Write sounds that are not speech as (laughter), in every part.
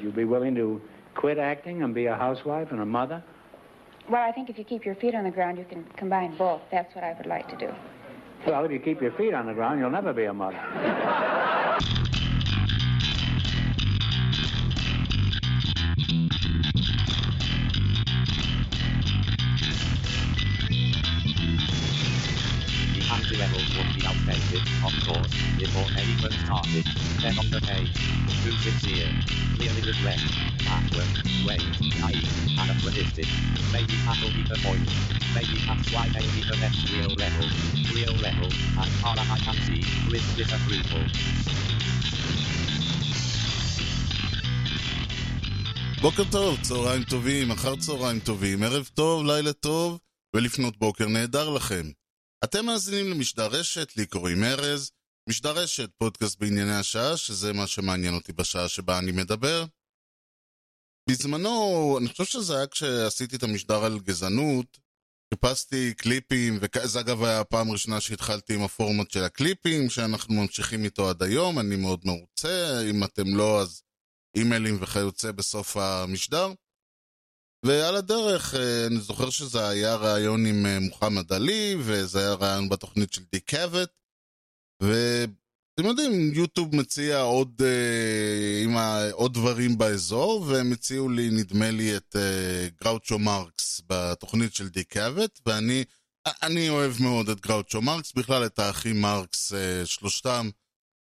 would you be willing to quit acting and be a housewife and a mother? Well, I think if you keep your feet on the ground, you can combine both. That's what I would like to do. Well, if you keep your feet on the ground, you'll never be a mother. (laughs) levels would be outdated, of course, before they even started. Then on the page, too sincere, clearly regret, backward, wait, naive, anachronistic. Maybe that'll be the point. Maybe that's why they be the next real level. Real level, as far as I can see, with disapproval. בוקר טוב, צהריים טובים, אחר צהריים טובים, ערב טוב, לילה טוב, ולפנות בוקר נהדר לכם. אתם מאזינים למשדר רשת, לי קוראים ארז, משדר רשת, פודקאסט בענייני השעה, שזה מה שמעניין אותי בשעה שבה אני מדבר. בזמנו, אני חושב שזה היה כשעשיתי את המשדר על גזענות, חיפשתי קליפים, וזה אגב היה הפעם הראשונה שהתחלתי עם הפורמט של הקליפים, שאנחנו ממשיכים איתו עד היום, אני מאוד מרוצה, אם אתם לא אז אימיילים וכיוצא בסוף המשדר. ועל הדרך, אה, אני זוכר שזה היה ראיון עם אה, מוחמד עלי, וזה היה ראיון בתוכנית של דיק קאבט, ואתם יודעים, יוטיוב מציע עוד, אה, עם ה, עוד דברים באזור, והם הציעו לי, נדמה לי, את גראוצ'ו מרקס בתוכנית של דיק קאבט, ואני אני אוהב מאוד את גראוצ'ו מרקס, בכלל את האחים מרקס, שלושתם.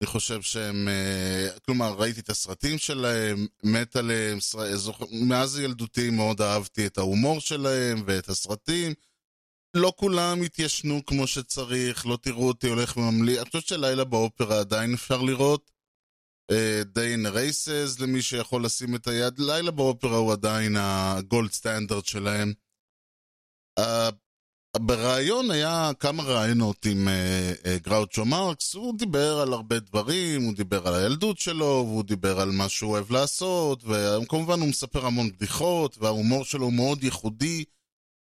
אני חושב שהם, אה, כלומר, ראיתי את הסרטים שלהם, מת עליהם, זוכ... מאז ילדותי מאוד אהבתי את ההומור שלהם ואת הסרטים. לא כולם התיישנו כמו שצריך, לא תראו אותי הולך וממליץ. אני חושב שלילה באופרה עדיין אפשר לראות. אה, Day in Races למי שיכול לשים את היד. לילה באופרה הוא עדיין הגולד סטנדרט שלהם. בריאיון היה כמה ראיונות עם אה, אה, גראוצ'ו מרקס, הוא דיבר על הרבה דברים, הוא דיבר על הילדות שלו, והוא דיבר על מה שהוא אוהב לעשות, וכמובן הוא מספר המון בדיחות, וההומור שלו הוא מאוד ייחודי,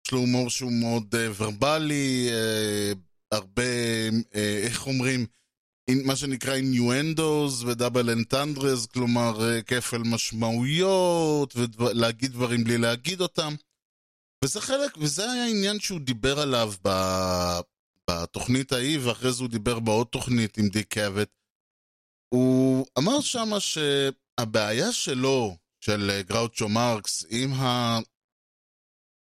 יש לו הומור שהוא מאוד אה, ורבלי, אה, הרבה, אה, איך אומרים, אין- מה שנקרא אינואנדוס ודאבל אנטנדרס, כלומר אה, כפל משמעויות, ולהגיד דברים בלי להגיד אותם. וזה חלק, וזה היה עניין שהוא דיבר עליו ב, בתוכנית ההיא, ואחרי זה הוא דיבר בעוד תוכנית עם דיק קאבט. הוא אמר שמה שהבעיה שלו, של אה, גראוצ'ו מרקס, עם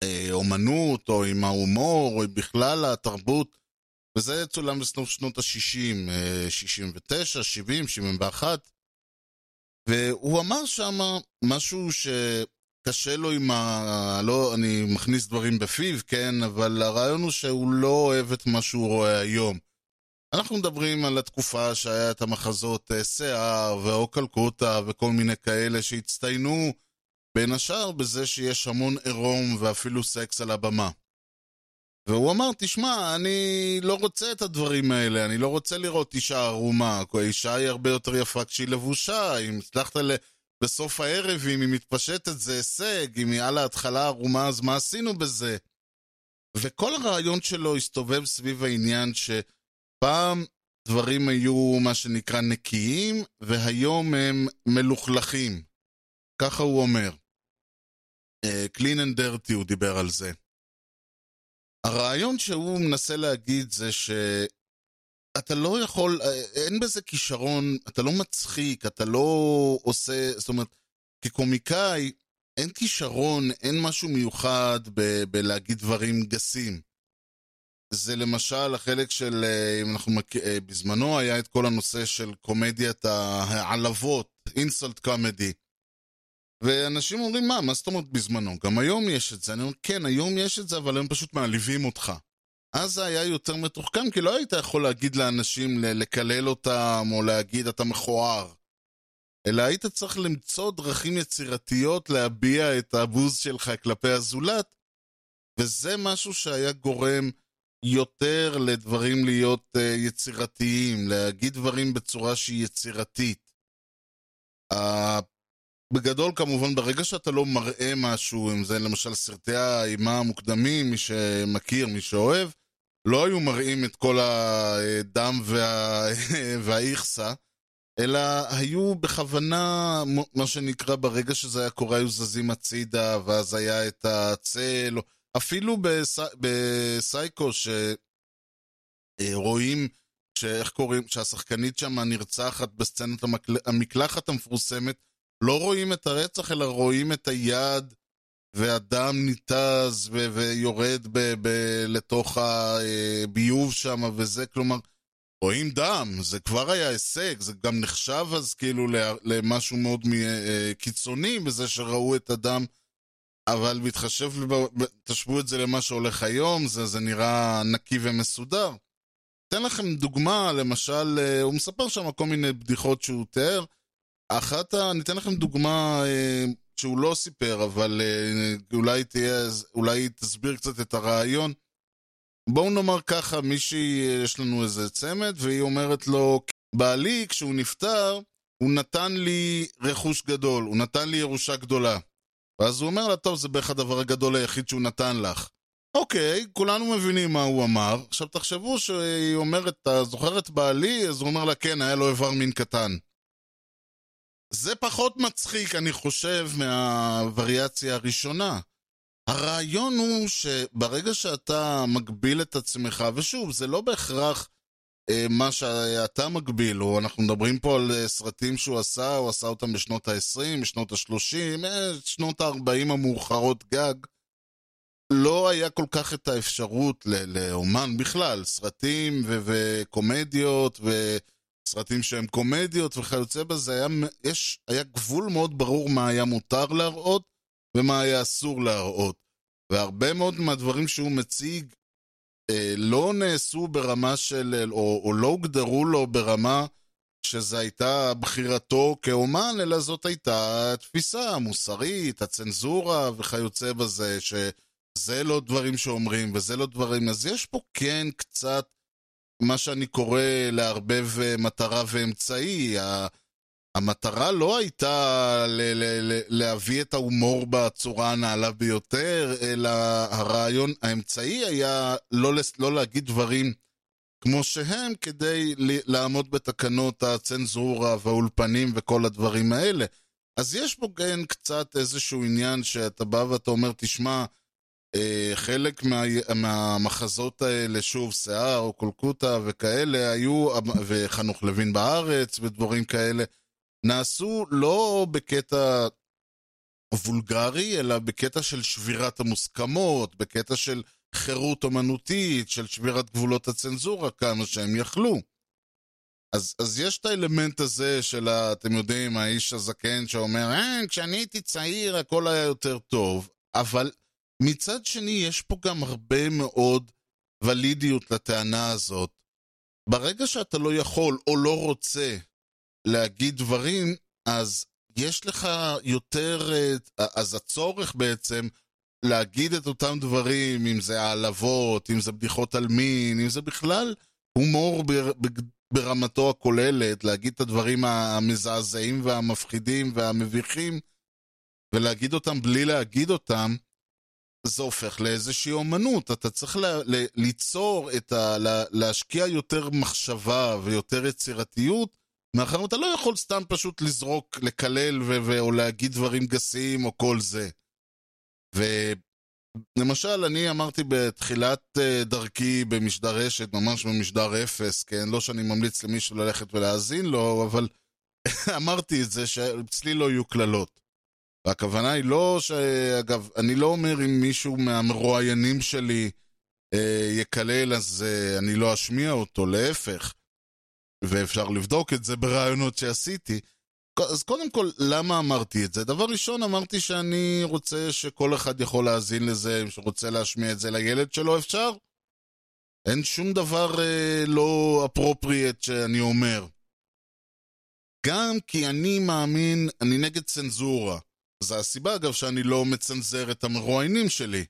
האומנות, או עם ההומור, או בכלל התרבות, וזה צולם בסוף שנות ה-60, 69, 70, 71, והוא אמר שמה משהו ש... קשה לו עם ה... לא, אני מכניס דברים בפיו, כן, אבל הרעיון הוא שהוא לא אוהב את מה שהוא רואה היום. אנחנו מדברים על התקופה שהיה את המחזות אה, שיער ואו קלקוטה וכל מיני כאלה שהצטיינו בין השאר בזה שיש המון עירום ואפילו סקס על הבמה. והוא אמר, תשמע, אני לא רוצה את הדברים האלה, אני לא רוצה לראות אישה ערומה, האישה היא הרבה יותר יפה כשהיא לבושה, אם הצלחת ל... בסוף הערב, אם היא מתפשטת זה הישג, אם היא על ההתחלה ערומה אז מה עשינו בזה? וכל הרעיון שלו הסתובב סביב העניין שפעם דברים היו מה שנקרא נקיים, והיום הם מלוכלכים. ככה הוא אומר. אה, clean and dirty הוא דיבר על זה. הרעיון שהוא מנסה להגיד זה ש... אתה לא יכול, אין בזה כישרון, אתה לא מצחיק, אתה לא עושה, זאת אומרת, כקומיקאי, אין כישרון, אין משהו מיוחד ב- בלהגיד דברים גסים. זה למשל החלק של, אה, אם אנחנו מכ... אה, בזמנו היה את כל הנושא של קומדיית העלבות, אינסולט קומדי. ואנשים אומרים, מה, מה זאת אומרת בזמנו? גם היום יש את זה. אני אומר, כן, היום יש את זה, אבל הם פשוט מעליבים אותך. אז זה היה יותר מתוחכם, כי לא היית יכול להגיד לאנשים, לקלל אותם, או להגיד אתה מכוער. אלא היית צריך למצוא דרכים יצירתיות להביע את הבוז שלך כלפי הזולת, וזה משהו שהיה גורם יותר לדברים להיות uh, יצירתיים, להגיד דברים בצורה שהיא יצירתית. בגדול כמובן ברגע שאתה לא מראה משהו, אם זה למשל סרטי האימה המוקדמים, מי שמכיר, מי שאוהב, לא היו מראים את כל הדם וה... (laughs) והאיכסה, אלא היו בכוונה, מה שנקרא, ברגע שזה היה קורה, היו זזים הצידה, ואז היה את הצל, אפילו בס... בסייקו, שרואים, שאיך קוראים, שהשחקנית שם נרצחת בסצנת המקל... המקלחת המפורסמת, לא רואים את הרצח, אלא רואים את היד, והדם ניתז ו... ויורד ב... ב... לתוך הביוב שם, וזה, כלומר, רואים דם, זה כבר היה הישג, זה גם נחשב אז כאילו למשהו מאוד אה, קיצוני בזה שראו את הדם, אבל מתחשב, תשוו את זה למה שהולך היום, זה, זה נראה נקי ומסודר. אתן לכם דוגמה, למשל, אה, הוא מספר שם כל מיני בדיחות שהוא תיאר. אחת, אני אתן לכם דוגמה אה, שהוא לא סיפר, אבל אולי תהיה, אולי תסביר קצת את הרעיון. בואו נאמר ככה, מישהי, יש לנו איזה צמד, והיא אומרת לו, בעלי, כשהוא נפטר, הוא נתן לי רכוש גדול, הוא נתן לי ירושה גדולה. ואז הוא אומר לה, טוב, זה בערך הדבר הגדול היחיד שהוא נתן לך. אוקיי, כולנו מבינים מה הוא אמר. עכשיו תחשבו שהיא אומרת, אתה זוכר את בעלי? אז הוא אומר לה, כן, היה לו איבר מין קטן. זה פחות מצחיק, אני חושב, מהווריאציה הראשונה. הרעיון הוא שברגע שאתה מגביל את עצמך, ושוב, זה לא בהכרח אה, מה שאתה מגביל, או אנחנו מדברים פה על אה, סרטים שהוא עשה, הוא עשה אותם בשנות ה-20, בשנות ה-30, אה, שנות ה-40 המאוחרות גג. לא היה כל כך את האפשרות לאומן בכלל, סרטים ו- וקומדיות וסרטים שהם קומדיות וכיוצא בזה, היה, יש, היה גבול מאוד ברור מה היה מותר להראות ומה היה אסור להראות. והרבה מאוד מהדברים שהוא מציג אה, לא נעשו ברמה של, או, או לא הוגדרו לו ברמה שזו הייתה בחירתו כאומן, אלא זאת הייתה התפיסה המוסרית, הצנזורה וכיוצא בזה, שזה לא דברים שאומרים וזה לא דברים. אז יש פה כן קצת מה שאני קורא לערבב מטרה ואמצעי. המטרה לא הייתה ל- ל- ל- להביא את ההומור בצורה הנעלה ביותר, אלא הרעיון, האמצעי היה לא, לא להגיד דברים כמו שהם, כדי לעמוד בתקנות הצנזורה והאולפנים וכל הדברים האלה. אז יש פה כן קצת איזשהו עניין שאתה בא ואתה אומר, תשמע, אה, חלק מה, מהמחזות האלה, שוב, שיער או קולקוטה וכאלה, היו, וחנוך לוין בארץ ודברים כאלה, נעשו לא בקטע וולגרי, אלא בקטע של שבירת המוסכמות, בקטע של חירות אומנותית, של שבירת גבולות הצנזורה כמה שהם יכלו. אז, אז יש את האלמנט הזה של, ה, אתם יודעים, האיש הזקן שאומר, אה, כשאני הייתי צעיר הכל היה יותר טוב, אבל מצד שני יש פה גם הרבה מאוד ולידיות לטענה הזאת. ברגע שאתה לא יכול או לא רוצה להגיד דברים, אז יש לך יותר, אז הצורך בעצם להגיד את אותם דברים, אם זה העלבות, אם זה בדיחות על מין, אם זה בכלל הומור ברמתו הכוללת, להגיד את הדברים המזעזעים והמפחידים והמביכים, ולהגיד אותם בלי להגיד אותם, זה הופך לאיזושהי אומנות. אתה צריך ל- ל- ליצור את ה... להשקיע יותר מחשבה ויותר יצירתיות מאחר אתה לא יכול סתם פשוט לזרוק, לקלל ו- ו- או להגיד דברים גסים או כל זה. ולמשל, אני אמרתי בתחילת uh, דרכי במשדר רשת, ממש במשדר אפס, כן? לא שאני ממליץ למישהו ללכת ולהאזין לו, אבל (laughs) אמרתי את זה, שאצלי לא יהיו קללות. והכוונה היא לא ש... אגב, אני לא אומר אם מישהו מהמרואיינים שלי אה, יקלל, אז אה, אני לא אשמיע אותו, להפך. ואפשר לבדוק את זה ברעיונות שעשיתי. אז קודם כל, למה אמרתי את זה? דבר ראשון, אמרתי שאני רוצה שכל אחד יכול להאזין לזה, שרוצה להשמיע את זה לילד שלו, אפשר. אין שום דבר אה, לא אפרופריאט שאני אומר. גם כי אני מאמין, אני נגד צנזורה. זו הסיבה, אגב, שאני לא מצנזר את המרואיינים שלי.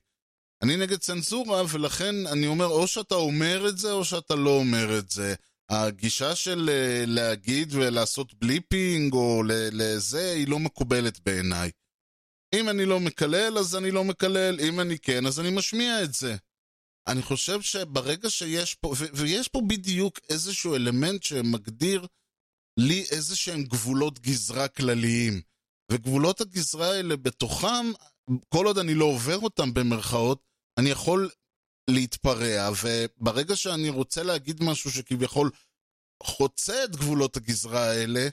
אני נגד צנזורה, ולכן אני אומר, או שאתה אומר את זה, או שאתה לא אומר את זה. הגישה של אה, להגיד ולעשות בליפינג או לזה, היא לא מקובלת בעיניי. אם אני לא מקלל, אז אני לא מקלל, אם אני כן, אז אני משמיע את זה. אני חושב שברגע שיש פה, ויש פה בדיוק איזשהו אלמנט שמגדיר לי איזה שהם גבולות גזרה כלליים. וגבולות הגזרה האלה בתוכם, כל עוד אני לא עובר אותם במרכאות, אני יכול להתפרע, וברגע שאני רוצה להגיד משהו שכביכול חוצה את גבולות הגזרה האלה,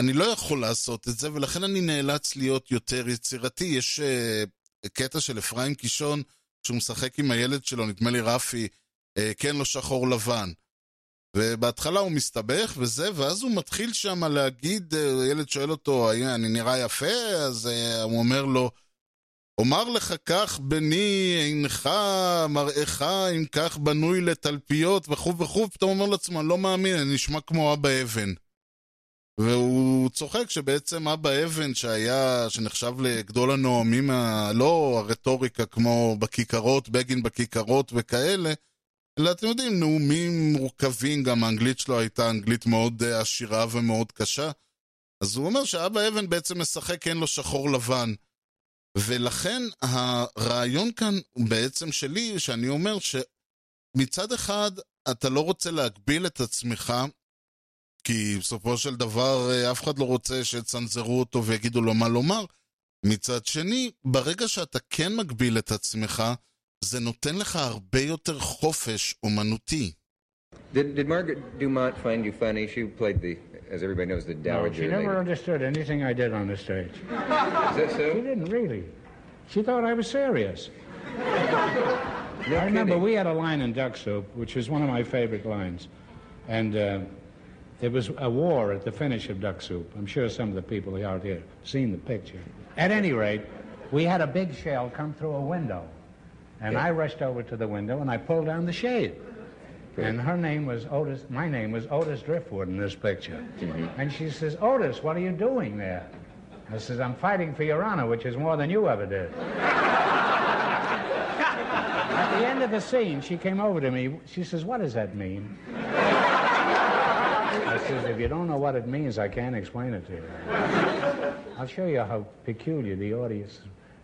אני לא יכול לעשות את זה, ולכן אני נאלץ להיות יותר יצירתי. יש uh, קטע של אפרים קישון, שהוא משחק עם הילד שלו, נדמה לי רפי, uh, כן לא שחור לבן. ובהתחלה הוא מסתבך וזה, ואז הוא מתחיל שם להגיד, uh, ילד שואל אותו, אני נראה יפה? אז uh, הוא אומר לו, אומר לך כך בני עינך, מראך, אם כך בנוי לתלפיות וכו' וכו', פתאום אומר לעצמו, אני לא מאמין, אני נשמע כמו אבא אבן. והוא צוחק שבעצם אבא אבן שהיה, שנחשב לגדול הנואמים, לא הרטוריקה כמו בכיכרות, בגין בכיכרות וכאלה, אלא אתם יודעים, נאומים מורכבים, גם האנגלית שלו הייתה אנגלית מאוד עשירה ומאוד קשה. אז הוא אומר שאבא אבן בעצם משחק אין לו שחור לבן. ולכן הרעיון כאן בעצם שלי, שאני אומר שמצד אחד אתה לא רוצה להגביל את עצמך, כי בסופו של דבר אף אחד לא רוצה שיצנזרו אותו ויגידו לו מה לומר. מצד שני, ברגע שאתה כן מגביל את עצמך, זה נותן לך הרבה יותר חופש אומנותי. Did, did Margaret Dumont find you funny? She played the, as everybody knows, the No, dowager. she never lady. understood anything I did on the stage. (laughs) Is that so? She didn't really. She thought I was serious. (laughs) No I remember kidding. we had a line in Duck Soup, which was one of my favorite lines. And uh, there was a war at the finish of Duck Soup. I'm sure some of the people out here have seen the picture. At any rate, we had a big shell come through a window. And I rushed over to the window and I pulled down the shade. And her name was Otis, my name was Otis Driftwood in this picture. Mm-hmm. And she says, Otis, what are you doing there? I says, I'm fighting for your honor, which is more than you ever did. (laughs) At the end of the scene, she came over to me. She says, What does that mean? I says, If you don't know what it means, I can't explain it to you. I'll show you how peculiar the audience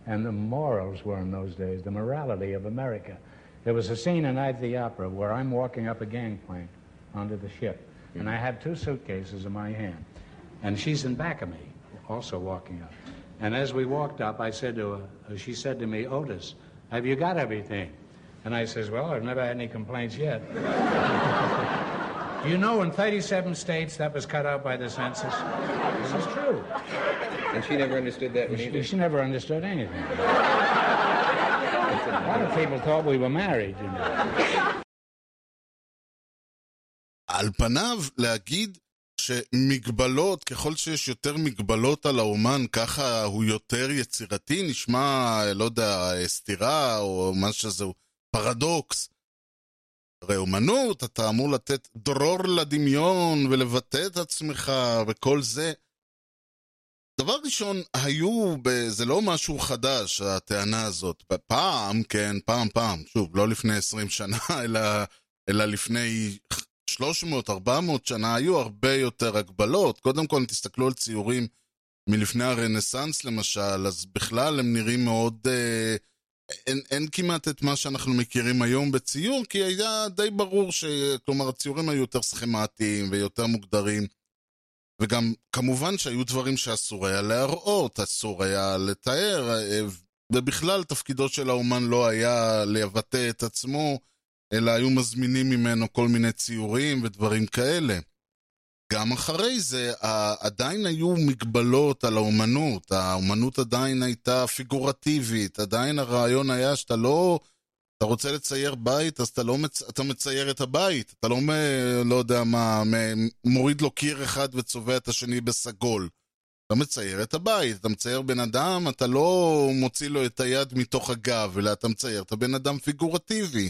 and the morals were in those days, the morality of America. There was a scene in Night at the Opera where I'm walking up a gangplank onto the ship, and I have two suitcases in my hand. And she's in back of me, also walking up. And as we walked up, I said to her, she said to me, Otis, have you got everything? And I says, well, I've never had any complaints yet. (laughs) you know, in 37 states, that was cut out by the census. This is true. And she never understood that one She, either. she never understood anything. A lot of people thought we were married, you know. על פניו, להגיד שמגבלות, ככל שיש יותר מגבלות על האומן, ככה הוא יותר יצירתי, נשמע, לא יודע, סתירה או מה שזה, פרדוקס. הרי אומנות, אתה אמור לתת דרור לדמיון ולבטא את עצמך וכל זה. דבר ראשון, היו. זה לא משהו חדש, הטענה הזאת. פעם, כן, פעם, פעם, שוב, לא לפני 20 שנה, (laughs) אלא, אלא לפני 300-400 שנה, היו הרבה יותר הגבלות. קודם כל, אם תסתכלו על ציורים מלפני הרנסאנס למשל, אז בכלל הם נראים מאוד... אה, אין, אין כמעט את מה שאנחנו מכירים היום בציור, כי היה די ברור ש... כלומר, הציורים היו יותר סכמטיים ויותר מוגדרים. וגם, כמובן שהיו דברים שאסור היה להראות, אסור היה לתאר, אה, ובכלל תפקידו של האומן לא היה לבטא את עצמו, אלא היו מזמינים ממנו כל מיני ציורים ודברים כאלה. גם אחרי זה, עדיין היו מגבלות על האומנות, האומנות עדיין הייתה פיגורטיבית, עדיין הרעיון היה שאתה לא... אתה רוצה לצייר בית, אז אתה לא מצ... אתה מצייר את הבית. אתה לא, מ... לא יודע מה, מוריד לו קיר אחד וצובע את השני בסגול. אתה מצייר את הבית, אתה מצייר בן אדם, אתה לא מוציא לו את היד מתוך הגב, אלא אתה מצייר את הבן אדם פיגורטיבי.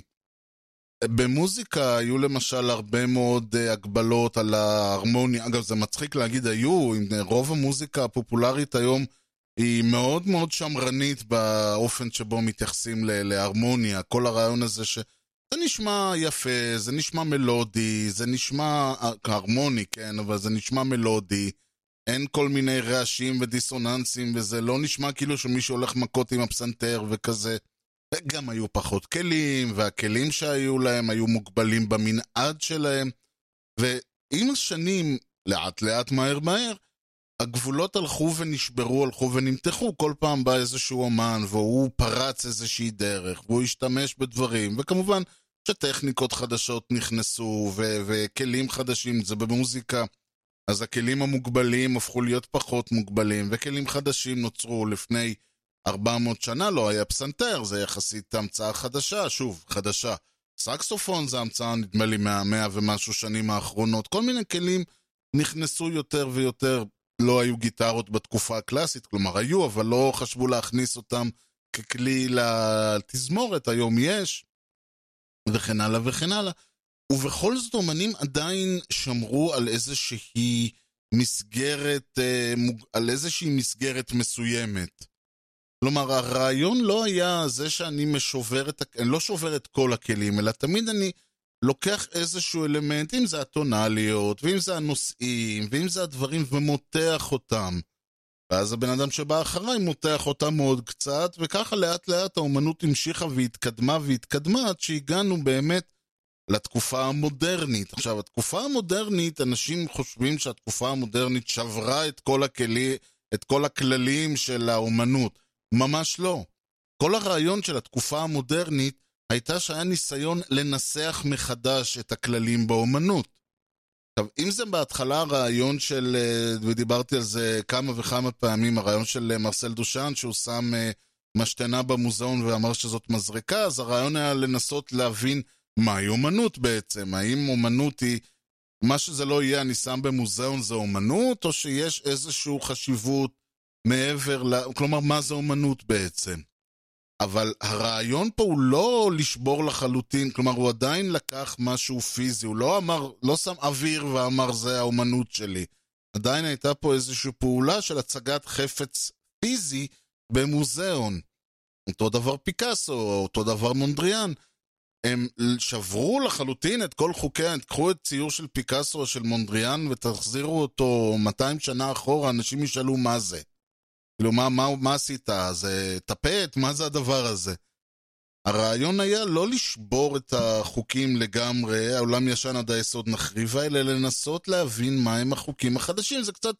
במוזיקה היו למשל הרבה מאוד uh, הגבלות על ההרמוניה, אגב זה מצחיק להגיד היו, רוב המוזיקה הפופולרית היום היא מאוד מאוד שמרנית באופן שבו מתייחסים ל- להרמוניה, כל הרעיון הזה ש... זה נשמע יפה, זה נשמע מלודי, זה נשמע הרמוני, כן, אבל זה נשמע מלודי, אין כל מיני רעשים ודיסוננסים, וזה לא נשמע כאילו שמישהו הולך מכות עם הפסנתר וכזה. גם היו פחות כלים, והכלים שהיו להם היו מוגבלים במנעד שלהם. ועם השנים, לאט לאט, מהר מהר, הגבולות הלכו ונשברו, הלכו ונמתחו, כל פעם בא איזשהו אומן, והוא פרץ איזושהי דרך, והוא השתמש בדברים, וכמובן שטכניקות חדשות נכנסו, ו- וכלים חדשים, זה במוזיקה, אז הכלים המוגבלים הפכו להיות פחות מוגבלים, וכלים חדשים נוצרו לפני 400 שנה, לא היה פסנתר, זה יחסית המצאה חדשה, שוב, חדשה. סקסופון זה המצאה, נדמה לי, מהמאה ומשהו שנים האחרונות. כל מיני כלים נכנסו יותר ויותר לא היו גיטרות בתקופה הקלאסית, כלומר היו, אבל לא חשבו להכניס אותם ככלי לתזמורת, היום יש, וכן הלאה וכן הלאה. ובכל זאת אומנים עדיין שמרו על איזושהי מסגרת, אה, על איזושהי מסגרת מסוימת. כלומר, הרעיון לא היה זה שאני משובר את, אני לא שובר את כל הכלים, אלא תמיד אני לוקח איזשהו אלמנט, אם זה הטונליות, ואם זה הנושאים, ואם זה הדברים, ומותח אותם. ואז הבן אדם שבא אחריי מותח אותם עוד קצת, וככה לאט לאט האומנות המשיכה והתקדמה והתקדמה עד שהגענו באמת לתקופה המודרנית. עכשיו, התקופה המודרנית, אנשים חושבים שהתקופה המודרנית שברה את כל, הכלי, את כל הכללים של האומנות. ממש לא. כל הרעיון של התקופה המודרנית הייתה שהיה ניסיון לנסח מחדש את הכללים באומנות. עכשיו, אם זה בהתחלה הרעיון של, אה, ודיברתי על זה כמה וכמה פעמים, הרעיון של אה, מרסל דושן, שהוא שם אה, משתנה במוזיאון ואמר שזאת מזרקה, אז הרעיון היה לנסות להבין מהי אומנות בעצם. האם אומנות היא, מה שזה לא יהיה, אני שם במוזיאון זה אומנות, או שיש איזושהי חשיבות מעבר ל... כלומר, מה זה אומנות בעצם? אבל הרעיון פה הוא לא לשבור לחלוטין, כלומר הוא עדיין לקח משהו פיזי, הוא לא אמר, לא שם אוויר ואמר זה האומנות שלי. עדיין הייתה פה איזושהי פעולה של הצגת חפץ פיזי במוזיאון. אותו דבר פיקאסו, אותו דבר מונדריאן. הם שברו לחלוטין את כל חוקי, תקחו את ציור של פיקאסו או של מונדריאן ותחזירו אותו 200 שנה אחורה, אנשים ישאלו מה זה. כאילו, מה, מה, מה עשית? זה טפט? מה זה הדבר הזה? הרעיון היה לא לשבור את החוקים לגמרי, העולם ישן עד היסוד נחריב האלה, לנסות להבין מהם החוקים החדשים. זה קצת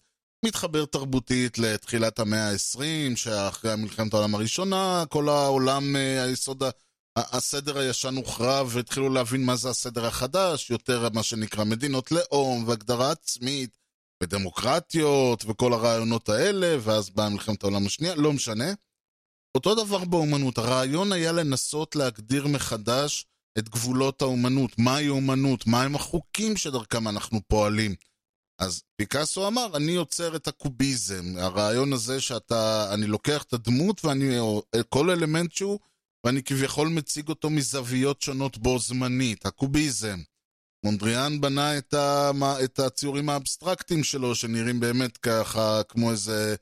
מתחבר תרבותית לתחילת המאה ה-20, שאחרי מלחמת העולם הראשונה, כל העולם, אה, היסוד, הסדר הישן הוחרב, והתחילו להבין מה זה הסדר החדש, יותר מה שנקרא מדינות לאום והגדרה עצמית. ודמוקרטיות וכל הרעיונות האלה, ואז באה מלחמת העולם השנייה, לא משנה. אותו דבר באומנות, הרעיון היה לנסות להגדיר מחדש את גבולות האומנות, מהי אומנות, מהם החוקים שדרכם אנחנו פועלים. אז פיקאסו אמר, אני יוצר את הקוביזם, הרעיון הזה שאתה, אני לוקח את הדמות ואני, כל אלמנט שהוא, ואני כביכול מציג אותו מזוויות שונות בו זמנית, הקוביזם. מונדריאן בנה את, ה... את הציורים האבסטרקטיים שלו, שנראים באמת ככה כמו איזה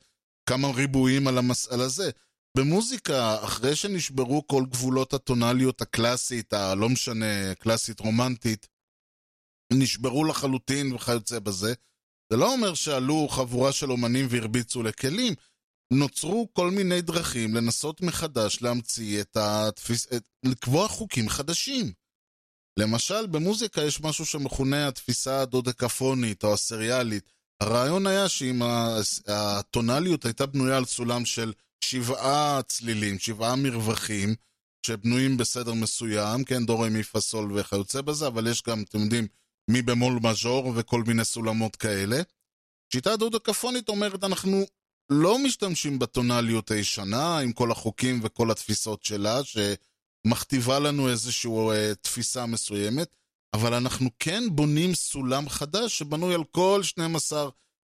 כמה ריבועים על, המס... על הזה. במוזיקה, אחרי שנשברו כל גבולות הטונליות הקלאסית, הלא משנה, קלאסית רומנטית, נשברו לחלוטין וכיוצא בזה, זה לא אומר שעלו חבורה של אומנים והרביצו לכלים, נוצרו כל מיני דרכים לנסות מחדש להמציא את התפיס... את... לקבוע חוקים חדשים. למשל, במוזיקה יש משהו שמכונה התפיסה הדודקפונית או הסריאלית. הרעיון היה שאם הטונליות הייתה בנויה על סולם של שבעה צלילים, שבעה מרווחים, שבנויים בסדר מסוים, כן, דו רמי פסול וכיוצא בזה, אבל יש גם, אתם יודעים, מי במול מז'ור וכל מיני סולמות כאלה. שיטה דודקפונית אומרת, אנחנו לא משתמשים בטונליות הישנה, עם כל החוקים וכל התפיסות שלה, ש... מכתיבה לנו איזושהי uh, תפיסה מסוימת, אבל אנחנו כן בונים סולם חדש שבנוי על כל 12 uh,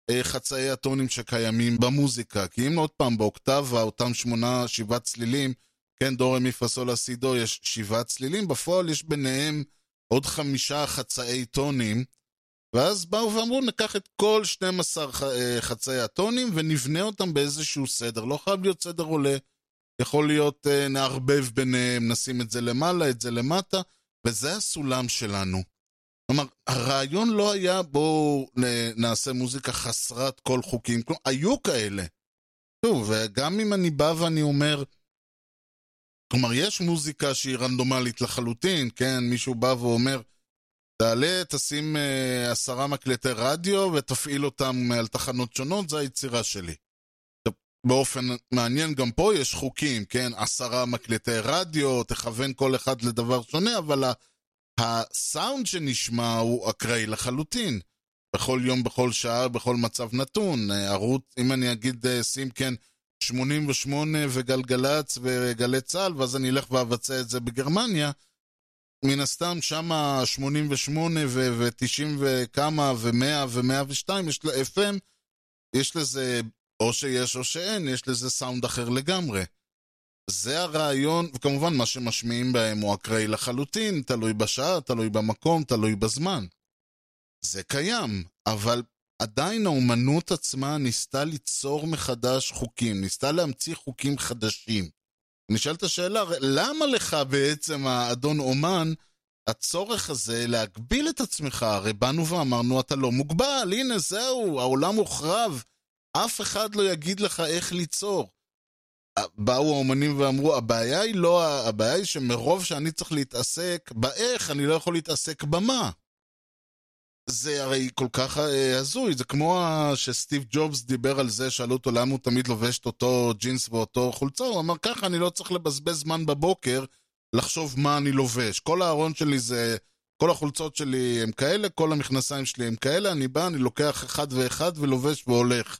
אה, חצאי הטונים שקיימים במוזיקה. כי אם עוד פעם באוקטבה, אותם שמונה, שבעה צלילים, כן, דו רמי פסול אסידו, יש שבעה צלילים, בפועל יש ביניהם עוד חמישה חצאי טונים, ואז באו ואמרו, ניקח את כל 12 אה, חצאי הטונים ונבנה אותם באיזשהו סדר. לא חייב להיות סדר עולה. יכול להיות uh, נערבב ביניהם, נשים את זה למעלה, את זה למטה, וזה הסולם שלנו. כלומר, הרעיון לא היה בואו נעשה מוזיקה חסרת כל חוקים, כלומר, היו כאלה. שוב, וגם אם אני בא ואני אומר, כלומר, יש מוזיקה שהיא רנדומלית לחלוטין, כן? מישהו בא ואומר, תעלה, תשים אה, עשרה מקלטי רדיו ותפעיל אותם על תחנות שונות, זו היצירה שלי. באופן מעניין, גם פה יש חוקים, כן? עשרה מקלטי רדיו, תכוון כל אחד לדבר שונה, אבל הסאונד שנשמע הוא אקראי לחלוטין. בכל יום, בכל שעה, בכל מצב נתון. אה, ערוץ, אם אני אגיד, אה, שים כן, 88 וגלגלצ וגלי צה"ל, ואז אני אלך ואבצע את זה בגרמניה, מן הסתם שמה 88 ו-90 וכמה ו-100 ו-102, יש לה FM, יש לזה, או שיש או שאין, יש לזה סאונד אחר לגמרי. זה הרעיון, וכמובן מה שמשמיעים בהם הוא אקראי לחלוטין, תלוי בשעה, תלוי במקום, תלוי בזמן. זה קיים, אבל עדיין האומנות עצמה ניסתה ליצור מחדש חוקים, ניסתה להמציא חוקים חדשים. נשאלת השאלה, למה לך בעצם, האדון אומן, הצורך הזה להגביל את עצמך? הרי באנו ואמרנו, אתה לא מוגבל, הנה זהו, העולם מוחרב, אף אחד לא יגיד לך איך ליצור. באו האומנים ואמרו, הבעיה היא לא, הבעיה היא שמרוב שאני צריך להתעסק באיך, אני לא יכול להתעסק במה. זה הרי כל כך אה, הזוי, זה כמו שסטיב ג'ובס דיבר על זה, שאלו אותו למה הוא תמיד לובש את אותו ג'ינס ואותו חולצה, הוא אמר ככה אני לא צריך לבזבז זמן בבוקר לחשוב מה אני לובש. כל הארון שלי זה, כל החולצות שלי הם כאלה, כל המכנסיים שלי הם כאלה, אני בא, אני לוקח אחד ואחד ולובש והולך.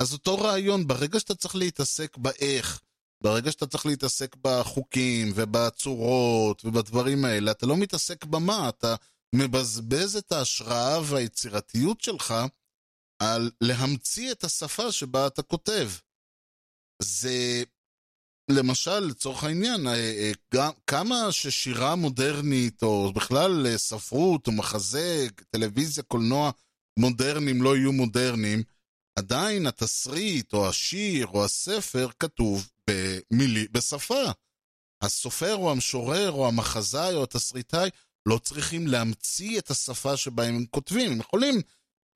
אז אותו רעיון, ברגע שאתה צריך להתעסק באיך, ברגע שאתה צריך להתעסק בחוקים ובצורות ובדברים האלה, אתה לא מתעסק במה, אתה מבזבז את ההשראה והיצירתיות שלך על להמציא את השפה שבה אתה כותב. זה, למשל, לצורך העניין, אה, אה, כמה ששירה מודרנית, או בכלל אה, ספרות, או מחזה, טלוויזיה, קולנוע מודרניים לא יהיו מודרניים, עדיין התסריט, או השיר, או הספר, כתוב במילי, בשפה. הסופר, או המשורר, או המחזאי, או התסריטאי, לא צריכים להמציא את השפה שבה הם כותבים. הם יכולים,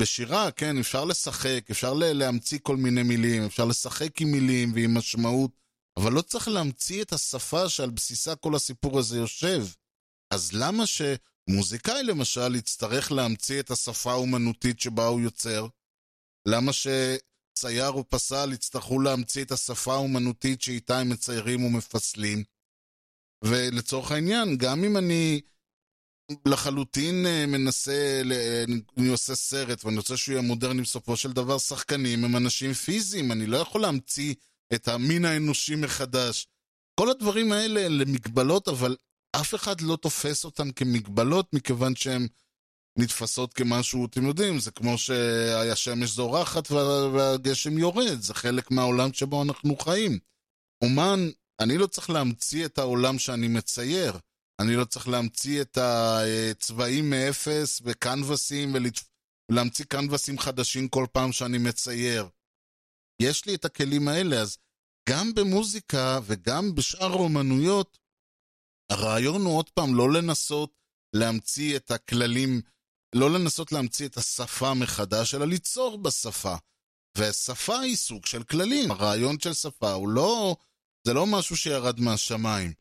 בשירה, כן, אפשר לשחק, אפשר להמציא כל מיני מילים, אפשר לשחק עם מילים ועם משמעות, אבל לא צריך להמציא את השפה שעל בסיסה כל הסיפור הזה יושב. אז למה שמוזיקאי למשל יצטרך להמציא את השפה האומנותית שבה הוא יוצר? למה שצייר או פסל יצטרכו להמציא את השפה האומנותית שאיתה הם מציירים ומפסלים? ולצורך העניין, גם אם אני לחלוטין אה, מנסה, אני עושה סרט ואני רוצה שהוא יהיה מודרני בסופו של דבר, שחקנים הם אנשים פיזיים, אני לא יכול להמציא את המין האנושי מחדש. כל הדברים האלה למגבלות, אבל אף אחד לא תופס אותן כמגבלות מכיוון שהן נתפסות כמשהו, אתם יודעים, זה כמו שהשמש זורחת והגשם יורד, זה חלק מהעולם שבו אנחנו חיים. אומן, אני לא צריך להמציא את העולם שאני מצייר. אני לא צריך להמציא את הצבעים מאפס וקנבסים ולהמציא קנבסים חדשים כל פעם שאני מצייר. יש לי את הכלים האלה, אז גם במוזיקה וגם בשאר האומנויות, הרעיון הוא עוד פעם לא לנסות להמציא את הכללים, לא לנסות להמציא את השפה מחדש, אלא ליצור בשפה. ושפה היא סוג של כללים, הרעיון של שפה הוא לא, זה לא משהו שירד מהשמיים.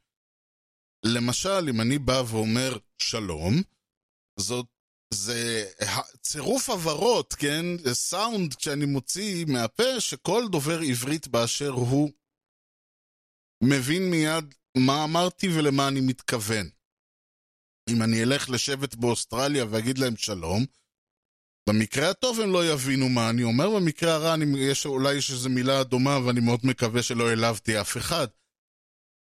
למשל, אם אני בא ואומר שלום, זאת, זה צירוף הברות, כן? סאונד שאני מוציא מהפה, שכל דובר עברית באשר הוא מבין מיד מה אמרתי ולמה אני מתכוון. אם אני אלך לשבת באוסטרליה ואגיד להם שלום, במקרה הטוב הם לא יבינו מה אני אומר, במקרה הרע אני, יש, אולי יש איזו מילה דומה ואני מאוד מקווה שלא העלבתי אף אחד.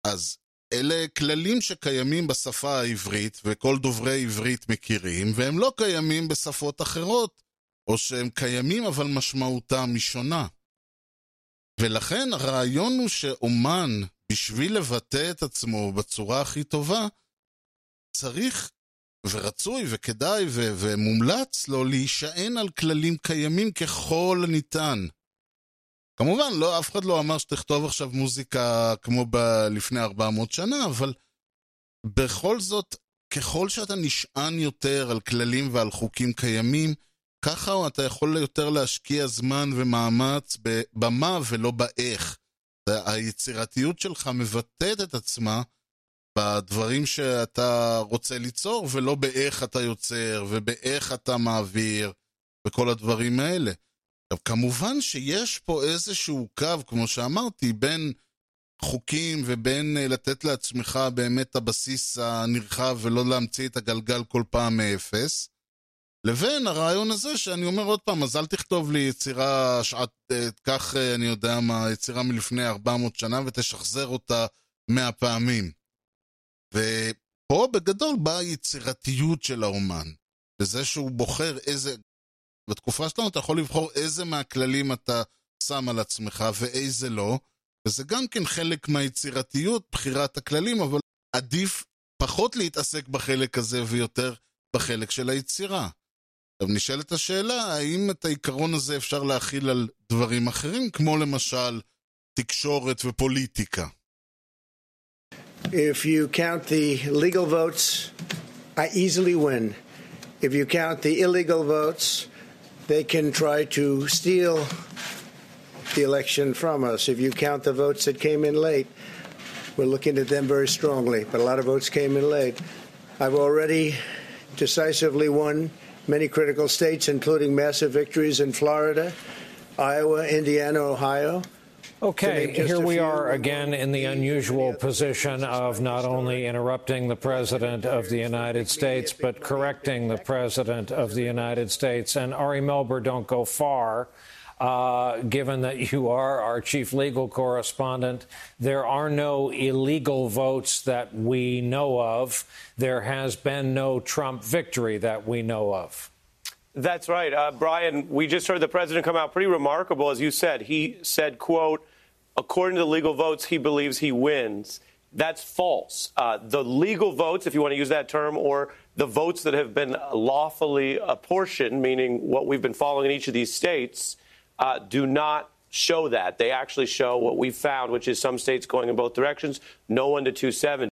אז אלה כללים שקיימים בשפה העברית, וכל דוברי עברית מכירים, והם לא קיימים בשפות אחרות, או שהם קיימים אבל משמעותם היא שונה. ולכן הרעיון הוא שאומן, בשביל לבטא את עצמו בצורה הכי טובה, צריך ורצוי וכדאי ו- ומומלץ לו להישען על כללים קיימים ככל הניתן. כמובן, לא, אף אחד לא אמר שתכתוב עכשיו מוזיקה כמו ב- לפני 400 שנה, אבל בכל זאת, ככל שאתה נשען יותר על כללים ועל חוקים קיימים, ככה אתה יכול יותר להשקיע זמן ומאמץ במה ולא באיך. היצירתיות שלך מבטאת את עצמה בדברים שאתה רוצה ליצור, ולא באיך אתה יוצר, ובאיך אתה מעביר, וכל הדברים האלה. עכשיו, כמובן שיש פה איזשהו קו, כמו שאמרתי, בין חוקים ובין אה, לתת לעצמך באמת הבסיס הנרחב ולא להמציא את הגלגל כל פעם מאפס, לבין הרעיון הזה שאני אומר עוד פעם, אז אל תכתוב לי יצירה שעת, אה, כך אה, אני יודע מה, יצירה מלפני 400 שנה ותשחזר אותה 100 פעמים. ופה בגדול באה היצירתיות של האומן, בזה שהוא בוחר איזה, בתקופה שלנו אתה יכול לבחור איזה מהכללים אתה שם על עצמך ואיזה לא, וזה גם כן חלק מהיצירתיות, בחירת הכללים, אבל עדיף פחות להתעסק בחלק הזה ויותר בחלק של היצירה. עכשיו נשאלת השאלה, האם את העיקרון הזה אפשר להכיל על דברים אחרים, כמו למשל תקשורת ופוליטיקה? If you count the legal votes, I easily win. If you count the illegal votes, they can try to steal the election from us. If you count the votes that came in late, we're looking at them very strongly, but a lot of votes came in late. I've already decisively won many critical states, including massive victories in Florida, Iowa, Indiana, Ohio. Okay, here we are again in the unusual position of not only interrupting the President of the United States, but correcting the President of the United States. And Ari Melber, don't go far. Uh, given that you are our chief legal correspondent, there are no illegal votes that we know of. There has been no Trump victory that we know of. That's right. Uh, Brian, we just heard the president come out pretty remarkable, as you said. He said, quote, according to the legal votes, he believes he wins. That's false. Uh, the legal votes, if you want to use that term, or the votes that have been lawfully apportioned, meaning what we've been following in each of these states, uh, do not show that. They actually show what we found, which is some states going in both directions, no one to 270.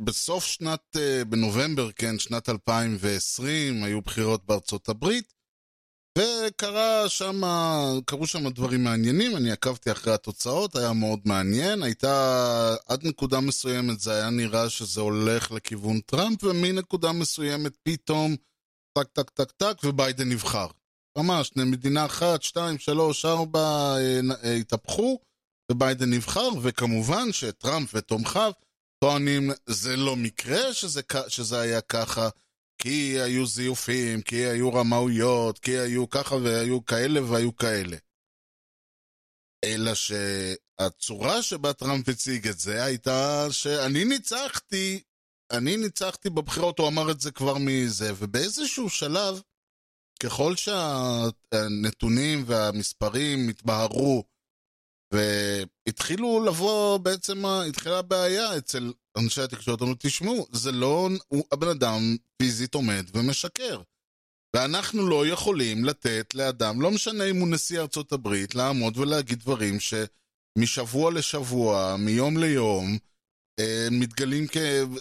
בסוף שנת, אה, בנובמבר, כן, שנת 2020, היו בחירות בארצות הברית, וקרה שם, קרו שם דברים מעניינים, אני עקבתי אחרי התוצאות, היה מאוד מעניין, הייתה, עד נקודה מסוימת זה היה נראה שזה הולך לכיוון טראמפ, ומנקודה מסוימת פתאום, טק טק טק טק, וביידן נבחר. ממש, מדינה אחת, שתיים, שלוש, ארבע, אה, אה, התהפכו, וביידן נבחר, וכמובן שטראמפ ותומכיו טוענים, זה לא מקרה שזה, שזה היה ככה, כי היו זיופים, כי היו רמאויות, כי היו ככה והיו כאלה והיו כאלה. אלא שהצורה שבה טראמפ הציג את זה הייתה שאני ניצחתי, אני ניצחתי בבחירות, הוא אמר את זה כבר מזה, ובאיזשהו שלב, ככל שהנתונים והמספרים התבהרו, והתחילו לבוא, בעצם התחילה הבעיה אצל אנשי התקשורת, אמרו, תשמעו, זה לא, הוא, הבן אדם פיזית עומד ומשקר. ואנחנו לא יכולים לתת לאדם, לא משנה אם הוא נשיא ארצות הברית, לעמוד ולהגיד דברים שמשבוע לשבוע, מיום ליום, אה, מתגלים כ...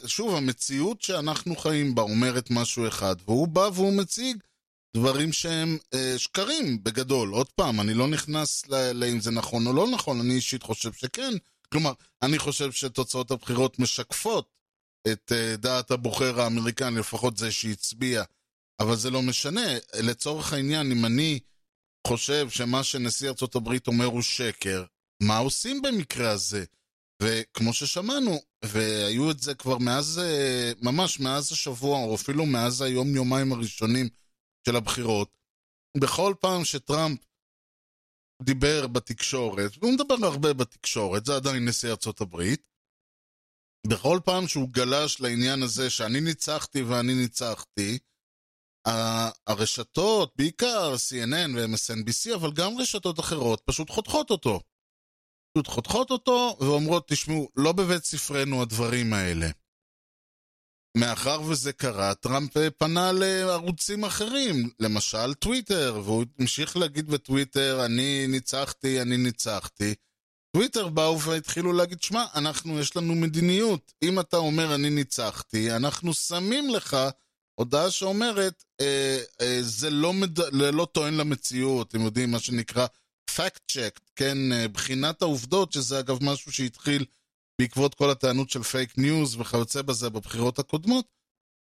שוב, המציאות שאנחנו חיים בה אומרת משהו אחד, והוא בא והוא מציג דברים שהם אה, שקרים בגדול. עוד פעם, אני לא נכנס לאם זה נכון או לא נכון, אני אישית חושב שכן. כלומר, אני חושב שתוצאות הבחירות משקפות את אה, דעת הבוחר האמריקני, לפחות זה שהצביע, אבל זה לא משנה. לצורך העניין, אם אני חושב שמה שנשיא ארצות הברית אומר הוא שקר, מה עושים במקרה הזה? וכמו ששמענו, והיו את זה כבר מאז, אה, ממש מאז השבוע, או אפילו מאז היום-יומיים הראשונים של הבחירות, בכל פעם שטראמפ דיבר בתקשורת, והוא מדבר הרבה בתקשורת, זה עדיין נשיא ארצות הברית, בכל פעם שהוא גלש לעניין הזה שאני ניצחתי ואני ניצחתי, הרשתות, בעיקר CNN ו-MSNBC, אבל גם רשתות אחרות, פשוט חותכות אותו. פשוט חותכות אותו ואומרות, תשמעו, לא בבית ספרנו הדברים האלה. מאחר וזה קרה, טראמפ פנה לערוצים אחרים, למשל טוויטר, והוא המשיך להגיד בטוויטר, אני ניצחתי, אני ניצחתי. טוויטר באו והתחילו להגיד, שמע, אנחנו, יש לנו מדיניות. אם אתה אומר אני ניצחתי, אנחנו שמים לך הודעה שאומרת, אה, אה, זה לא, מד... לא טוען למציאות, אתם יודעים, מה שנקרא fact check, כן, אה, בחינת העובדות, שזה אגב משהו שהתחיל בעקבות כל הטענות של פייק ניוז וכיוצא בזה בבחירות הקודמות,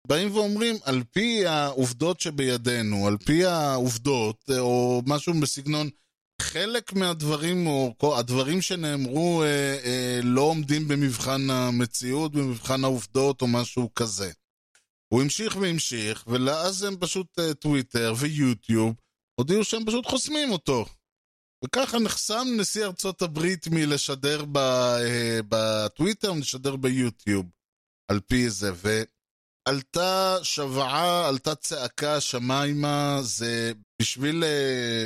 באים ואומרים, על פי העובדות שבידינו, על פי העובדות, או משהו בסגנון, חלק מהדברים, או הדברים שנאמרו, אה, אה, לא עומדים במבחן המציאות, במבחן העובדות, או משהו כזה. הוא המשיך והמשיך, ואז הם פשוט אה, טוויטר ויוטיוב הודיעו שהם פשוט חוסמים אותו. וככה נחסם נשיא ארצות הברית מלשדר אה, בטוויטר, מלשדר ביוטיוב, על פי זה. ועלתה שוועה, עלתה צעקה שמיימה, זה בשביל אה,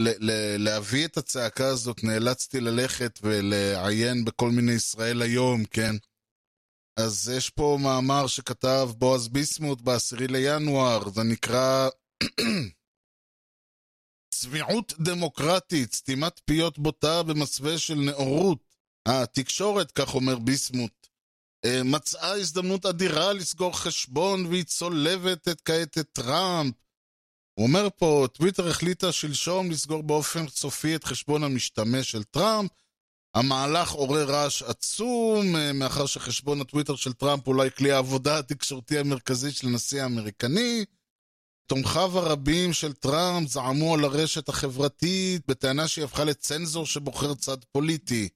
ל, ל, להביא את הצעקה הזאת נאלצתי ללכת ולעיין בכל מיני ישראל היום, כן? אז יש פה מאמר שכתב בועז ביסמוט ב-10 לינואר, זה נקרא (clears throat) צביעות דמוקרטית, סתימת פיות בוטה במסווה של נאורות. התקשורת, כך אומר ביסמוט, אה, מצאה הזדמנות אדירה לסגור חשבון והיא צולבת את כעת את טראמפ. הוא אומר פה, טוויטר החליטה שלשום לסגור באופן סופי את חשבון המשתמש של טראמפ. המהלך עורר רעש עצום, אה, מאחר שחשבון הטוויטר של טראמפ אולי כלי העבודה התקשורתי המרכזי של הנשיא האמריקני. תומכיו הרבים של טראמפ זעמו על הרשת החברתית בטענה שהיא הפכה לצנזור שבוחר צד פוליטי.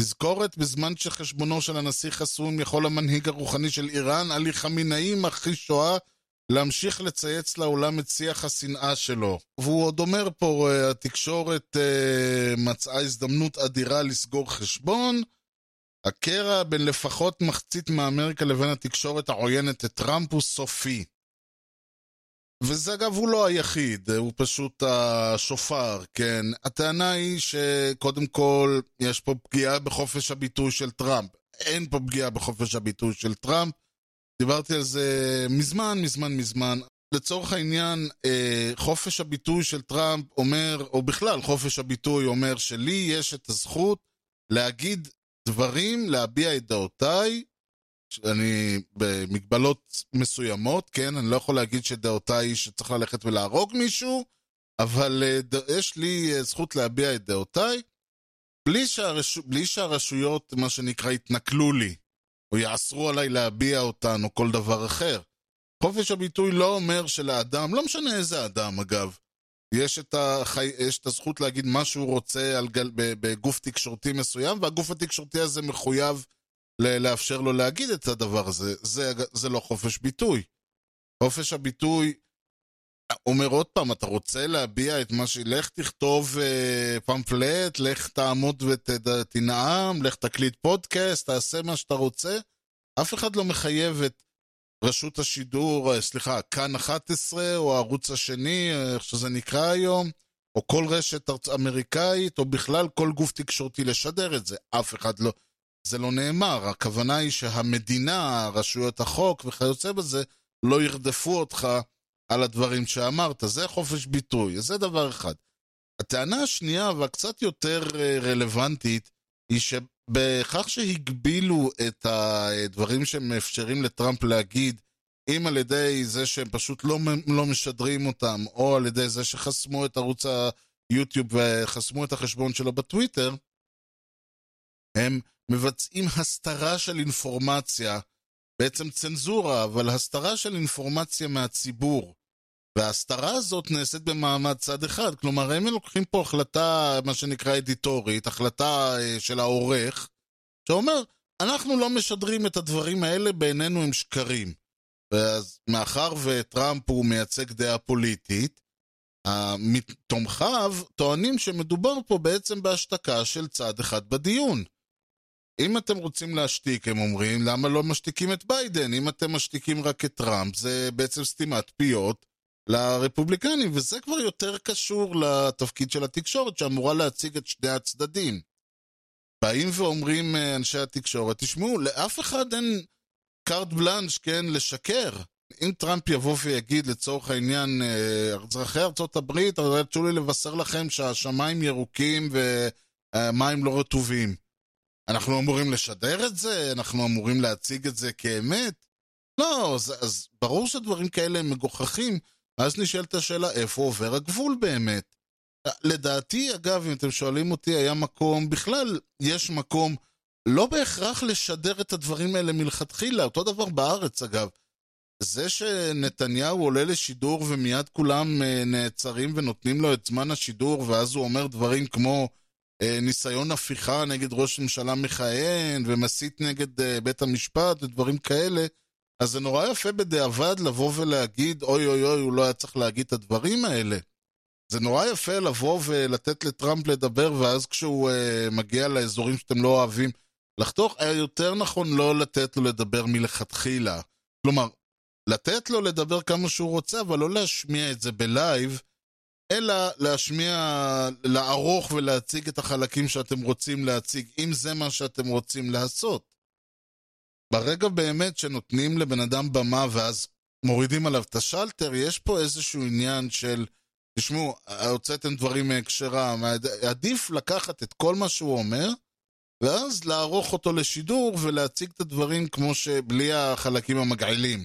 תזכורת, בזמן שחשבונו של הנשיא חסום יכול המנהיג הרוחני של איראן, עלי חמינאי, מכחיש שואה, להמשיך לצייץ לעולם את שיח השנאה שלו. והוא עוד אומר פה, אה, התקשורת uh, מצאה הזדמנות אדירה לסגור חשבון. הקרע בין לפחות מחצית מאמריקה לבין התקשורת העוינת את טראמפ הוא סופי. וזה אגב הוא לא היחיד, הוא פשוט השופר, כן. הטענה היא שקודם כל יש פה פגיעה בחופש הביטוי של טראמפ. אין פה פגיעה בחופש הביטוי של טראמפ. דיברתי על זה מזמן, מזמן, מזמן. לצורך העניין, אה, חופש הביטוי של טראמפ אומר, או בכלל חופש הביטוי אומר שלי יש את הזכות להגיד דברים, להביע את דעותיי, אני במגבלות מסוימות, כן? אני לא יכול להגיד שדעותיי היא שצריך ללכת ולהרוג מישהו, אבל אה. יש לי אה, זכות להביע את דעותיי, בלי, שהרש... בלי שהרשויות, מה שנקרא, יתנכלו לי, או יאסרו עליי להביע אותן, או כל דבר אחר. חופש הביטוי לא אומר שלאדם, לא משנה איזה אדם אגב, יש את, החי... יש את הזכות להגיד מה שהוא רוצה על גל... בגוף תקשורתי מסוים, והגוף התקשורתי הזה מחויב לאפשר לו להגיד את הדבר הזה. זה, זה לא חופש ביטוי. חופש הביטוי אומר עוד פעם, אתה רוצה להביע את מה ש... לך תכתוב אה, פמפלט, לך תעמוד ותנאם, לך תקליט פודקאסט, תעשה מה שאתה רוצה. אף אחד לא מחייב את רשות השידור, אה, סליחה, כאן 11, או הערוץ השני, אה, איך שזה נקרא היום, או כל רשת אמריקאית, או בכלל כל גוף תקשורתי לשדר את זה. אף אחד לא... זה לא נאמר, הכוונה היא שהמדינה, רשויות החוק וכיוצא בזה, לא ירדפו אותך על הדברים שאמרת. זה חופש ביטוי, זה דבר אחד. הטענה השנייה, והקצת יותר אה, רלוונטית, היא שבכך שהגבילו את הדברים שמאפשרים לטראמפ להגיד, אם על ידי זה שהם פשוט לא, לא משדרים אותם, או על ידי זה שחסמו את ערוץ היוטיוב וחסמו את החשבון שלו בטוויטר, הם מבצעים הסתרה של אינפורמציה, בעצם צנזורה, אבל הסתרה של אינפורמציה מהציבור. וההסתרה הזאת נעשית במעמד צד אחד, כלומר הם לוקחים פה החלטה, מה שנקרא אדיטורית, החלטה אה, של העורך, שאומר, אנחנו לא משדרים את הדברים האלה, בעינינו הם שקרים. ואז מאחר וטראמפ הוא מייצג דעה פוליטית, תומכיו טוענים שמדובר פה בעצם בהשתקה של צד אחד בדיון. אם אתם רוצים להשתיק, הם אומרים, למה לא משתיקים את ביידן? אם אתם משתיקים רק את טראמפ, זה בעצם סתימת פיות לרפובליקנים, וזה כבר יותר קשור לתפקיד של התקשורת, שאמורה להציג את שני הצדדים. באים ואומרים אה, אנשי התקשורת, תשמעו, לאף אחד אין קארט בלאנש, כן, לשקר. אם טראמפ יבוא ויגיד לצורך העניין, אה, אזרחי ארצות הברית, תרשו לי לבשר לכם שהשמיים ירוקים והמים לא רטובים. אנחנו אמורים לשדר את זה? אנחנו אמורים להציג את זה כאמת? לא, אז, אז ברור שדברים כאלה הם מגוחכים, אז נשאלת השאלה איפה עובר הגבול באמת. לדעתי, אגב, אם אתם שואלים אותי, היה מקום, בכלל יש מקום לא בהכרח לשדר את הדברים האלה מלכתחילה, אותו דבר בארץ אגב. זה שנתניהו עולה לשידור ומיד כולם אה, נעצרים ונותנים לו את זמן השידור ואז הוא אומר דברים כמו אה, ניסיון הפיכה נגד ראש ממשלה מכהן ומסית נגד אה, בית המשפט ודברים כאלה, אז זה נורא יפה בדיעבד לבוא ולהגיד אוי אוי אוי הוא לא היה צריך להגיד את הדברים האלה. זה נורא יפה לבוא ולתת לטראמפ לדבר ואז כשהוא uh, מגיע לאזורים שאתם לא אוהבים לחתוך, היה יותר נכון לא לתת לו לדבר מלכתחילה. כלומר, לתת לו לדבר כמה שהוא רוצה, אבל לא להשמיע את זה בלייב, אלא להשמיע, לערוך ולהציג את החלקים שאתם רוצים להציג, אם זה מה שאתם רוצים לעשות. ברגע באמת שנותנים לבן אדם במה ואז מורידים עליו את השלטר, יש פה איזשהו עניין של, תשמעו, הוצאתם דברים מהקשרם, עדיף לקחת את כל מה שהוא אומר, ואז לערוך אותו לשידור ולהציג את הדברים כמו שבלי החלקים המגעילים.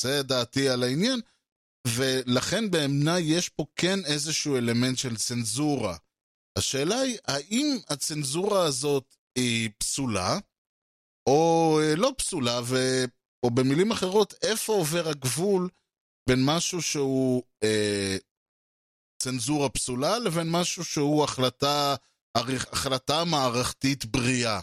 זה דעתי על העניין, ולכן בעיניי יש פה כן איזשהו אלמנט של צנזורה. השאלה היא, האם הצנזורה הזאת היא פסולה, או אה, לא פסולה, ו... או במילים אחרות, איפה עובר הגבול בין משהו שהוא אה, צנזורה פסולה לבין משהו שהוא החלטה, החלטה מערכתית בריאה.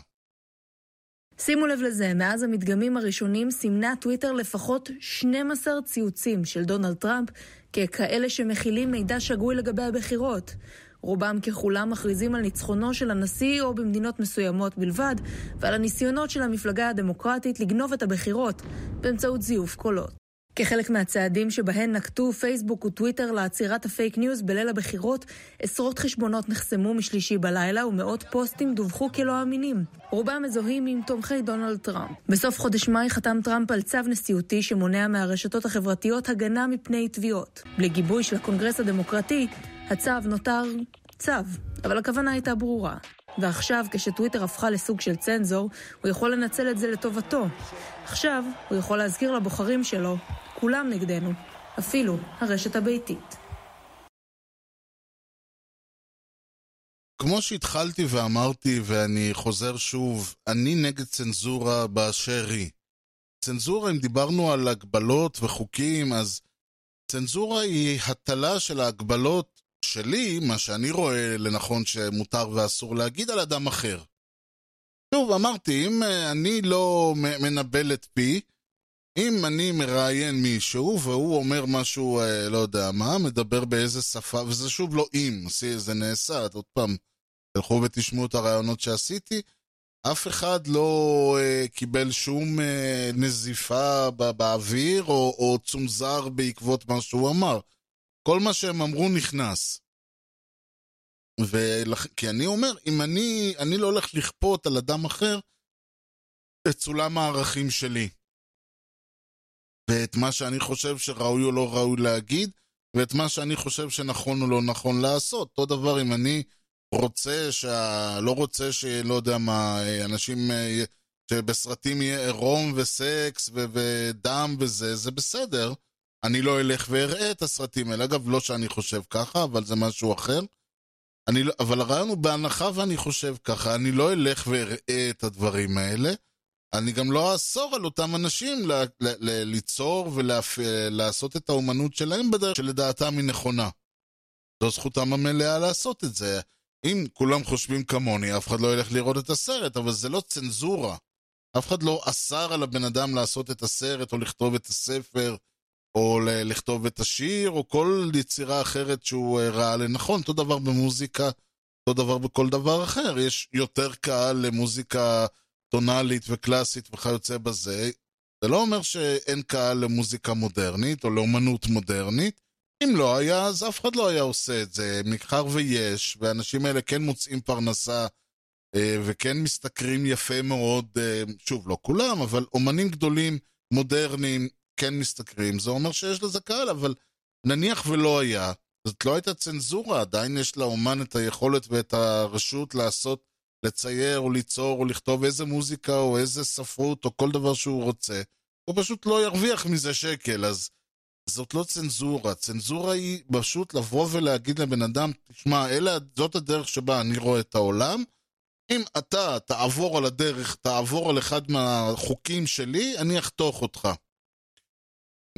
שימו לב לזה, מאז המדגמים הראשונים סימנה טוויטר לפחות 12 ציוצים של דונלד טראמפ ככאלה שמכילים מידע שגוי לגבי הבחירות. רובם ככולם מכריזים על ניצחונו של הנשיא או במדינות מסוימות בלבד, ועל הניסיונות של המפלגה הדמוקרטית לגנוב את הבחירות באמצעות זיוף קולות. כחלק מהצעדים שבהן נקטו פייסבוק וטוויטר לעצירת הפייק ניוז בליל הבחירות, עשרות חשבונות נחסמו משלישי בלילה ומאות פוסטים דווחו כלא אמינים. רובם מזוהים עם תומכי דונלד טראמפ. בסוף חודש מאי חתם טראמפ על צו נשיאותי שמונע מהרשתות החברתיות הגנה מפני תביעות. בלי גיבוי של הקונגרס הדמוקרטי, הצו נותר צו, אבל הכוונה הייתה ברורה. ועכשיו, כשטוויטר הפכה לסוג של צנזור, הוא יכול לנצל את זה לטובתו. עכשיו, הוא יכול להזכיר לבוחרים שלו, כולם נגדנו, אפילו הרשת הביתית. כמו שהתחלתי ואמרתי, ואני חוזר שוב, אני נגד צנזורה באשר היא. צנזורה, אם דיברנו על הגבלות וחוקים, אז צנזורה היא הטלה של ההגבלות שלי, מה שאני רואה לנכון שמותר ואסור להגיד על אדם אחר. שוב, אמרתי, אם אה, אני לא מנבל את פי, אם אני מראיין מישהו והוא אומר משהו, אה, לא יודע מה, מדבר באיזה שפה, וזה שוב לא אם, זה נעשה, עוד פעם, תלכו ותשמעו את הרעיונות שעשיתי, אף אחד לא uh, קיבל שום uh, נזיפה באוויר או, או צונזר בעקבות מה שהוא אמר. כל מה שהם אמרו נכנס. ולכ... כי אני אומר, אם אני, אני לא הולך לכפות על אדם אחר את סולם הערכים שלי. ואת מה שאני חושב שראוי או לא ראוי להגיד, ואת מה שאני חושב שנכון או לא נכון לעשות. אותו דבר אם אני רוצה, שה... לא רוצה שלא יודע מה, אנשים, שבסרטים יהיה עירום וסקס ו... ודם וזה, זה בסדר. אני לא אלך ואראה את הסרטים האלה. אגב, לא שאני חושב ככה, אבל זה משהו אחר. אני, לא, אבל הרעיון הוא בהנחה ואני חושב ככה, אני לא אלך ואראה את הדברים האלה. אני גם לא אאסור על אותם אנשים ל, ל, ל, ליצור ולעשות את האומנות שלהם בדרך שלדעתם היא נכונה. זו זכותם המלאה לעשות את זה. אם כולם חושבים כמוני, אף אחד לא ילך לראות את הסרט, אבל זה לא צנזורה. אף אחד לא אסר על הבן אדם לעשות את הסרט או לכתוב את הספר. או לכתוב את השיר, או כל יצירה אחרת שהוא אה, ראה לנכון. אותו דבר במוזיקה, אותו דבר בכל דבר אחר. יש יותר קהל למוזיקה טונאלית וקלאסית וכיוצא בזה. זה לא אומר שאין קהל למוזיקה מודרנית או לאומנות מודרנית. אם לא היה, אז אף אחד לא היה עושה את זה. מאחר ויש, והאנשים האלה כן מוצאים פרנסה אה, וכן משתכרים יפה מאוד, אה, שוב, לא כולם, אבל אומנים גדולים, מודרניים, כן משתכרים, זה אומר שיש לזה קהל, אבל נניח ולא היה, זאת לא הייתה צנזורה, עדיין יש לאומן את היכולת ואת הרשות לעשות, לצייר או ליצור או לכתוב איזה מוזיקה או איזה ספרות או כל דבר שהוא רוצה, הוא פשוט לא ירוויח מזה שקל, אז זאת לא צנזורה, צנזורה היא פשוט לבוא ולהגיד לבן אדם, תשמע, אלה, זאת הדרך שבה אני רואה את העולם, אם אתה תעבור על הדרך, תעבור על אחד מהחוקים שלי, אני אחתוך אותך.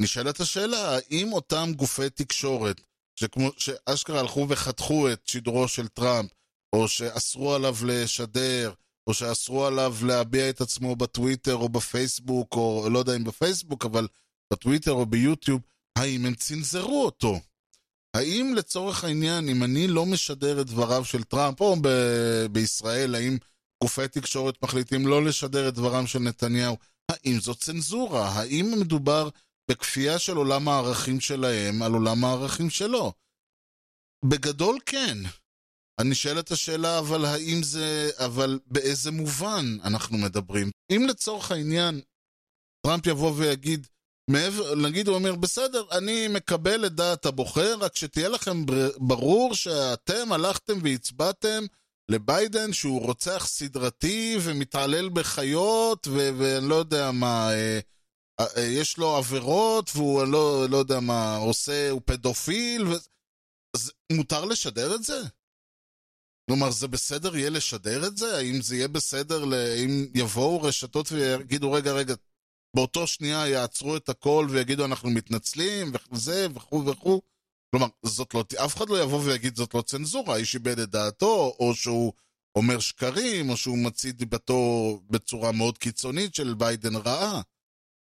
נשאלת השאלה, האם אותם גופי תקשורת, שכמו, שאשכרה הלכו וחתכו את שידורו של טראמפ, או שאסרו עליו לשדר, או שאסרו עליו להביע את עצמו בטוויטר או בפייסבוק, או לא יודע אם בפייסבוק, אבל בטוויטר או ביוטיוב, האם הם צנזרו אותו? האם לצורך העניין, אם אני לא משדר את דבריו של טראמפ, או ב- בישראל, האם גופי תקשורת מחליטים לא לשדר את דברם של נתניהו, האם זו צנזורה? האם מדובר בכפייה של עולם הערכים שלהם על עולם הערכים שלו? בגדול כן. אני שואל את השאלה, אבל האם זה... אבל באיזה מובן אנחנו מדברים? אם לצורך העניין טראמפ יבוא ויגיד, מעבר, נגיד הוא אומר, בסדר, אני מקבל את דעת הבוחר, רק שתהיה לכם ברור שאתם הלכתם והצבעתם לביידן שהוא רוצח סדרתי ומתעלל בחיות ואני לא יודע מה, אה, אה, יש לו עבירות והוא לא, לא יודע מה, עושה, הוא פדופיל, ו... אז מותר לשדר את זה? כלומר, זה בסדר יהיה לשדר את זה? האם זה יהיה בסדר, אם יבואו רשתות ויגידו, רגע, רגע, באותו שנייה יעצרו את הכל ויגידו אנחנו מתנצלים וזה וכו' וכו'. כלומר, זאת לא, אף אחד לא יבוא ויגיד זאת לא צנזורה, האיש איבד את דעתו, או שהוא אומר שקרים, או שהוא מציא דיבתו בצורה מאוד קיצונית של ביידן רעה.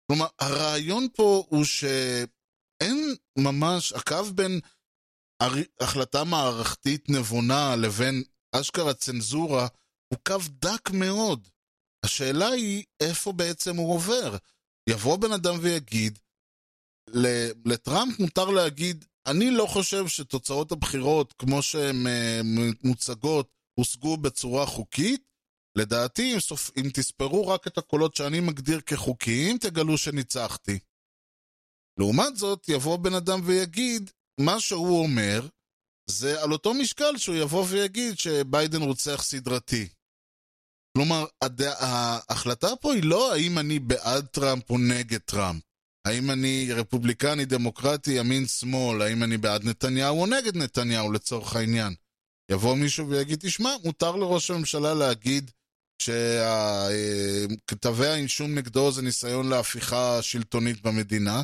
כלומר, הרעיון פה הוא שאין ממש, הקו בין החלטה מערכתית נבונה לבין אשכרה צנזורה הוא קו דק מאוד. השאלה היא איפה בעצם הוא עובר. יבוא בן אדם ויגיד, לטראמפ מותר להגיד, אני לא חושב שתוצאות הבחירות כמו שהן אה, מוצגות הושגו בצורה חוקית. לדעתי, אם, סופ... אם תספרו רק את הקולות שאני מגדיר כחוקיים, תגלו שניצחתי. לעומת זאת, יבוא בן אדם ויגיד, מה שהוא אומר, זה על אותו משקל שהוא יבוא ויגיד שביידן רוצח סדרתי. כלומר, הד... ההחלטה פה היא לא האם אני בעד טראמפ או נגד טראמפ. האם אני רפובליקני, דמוקרטי, ימין, שמאל, האם אני בעד נתניהו או נגד נתניהו לצורך העניין. יבוא מישהו ויגיד, תשמע, מותר לראש הממשלה להגיד שכתבי האינשום נגדו זה ניסיון להפיכה שלטונית במדינה,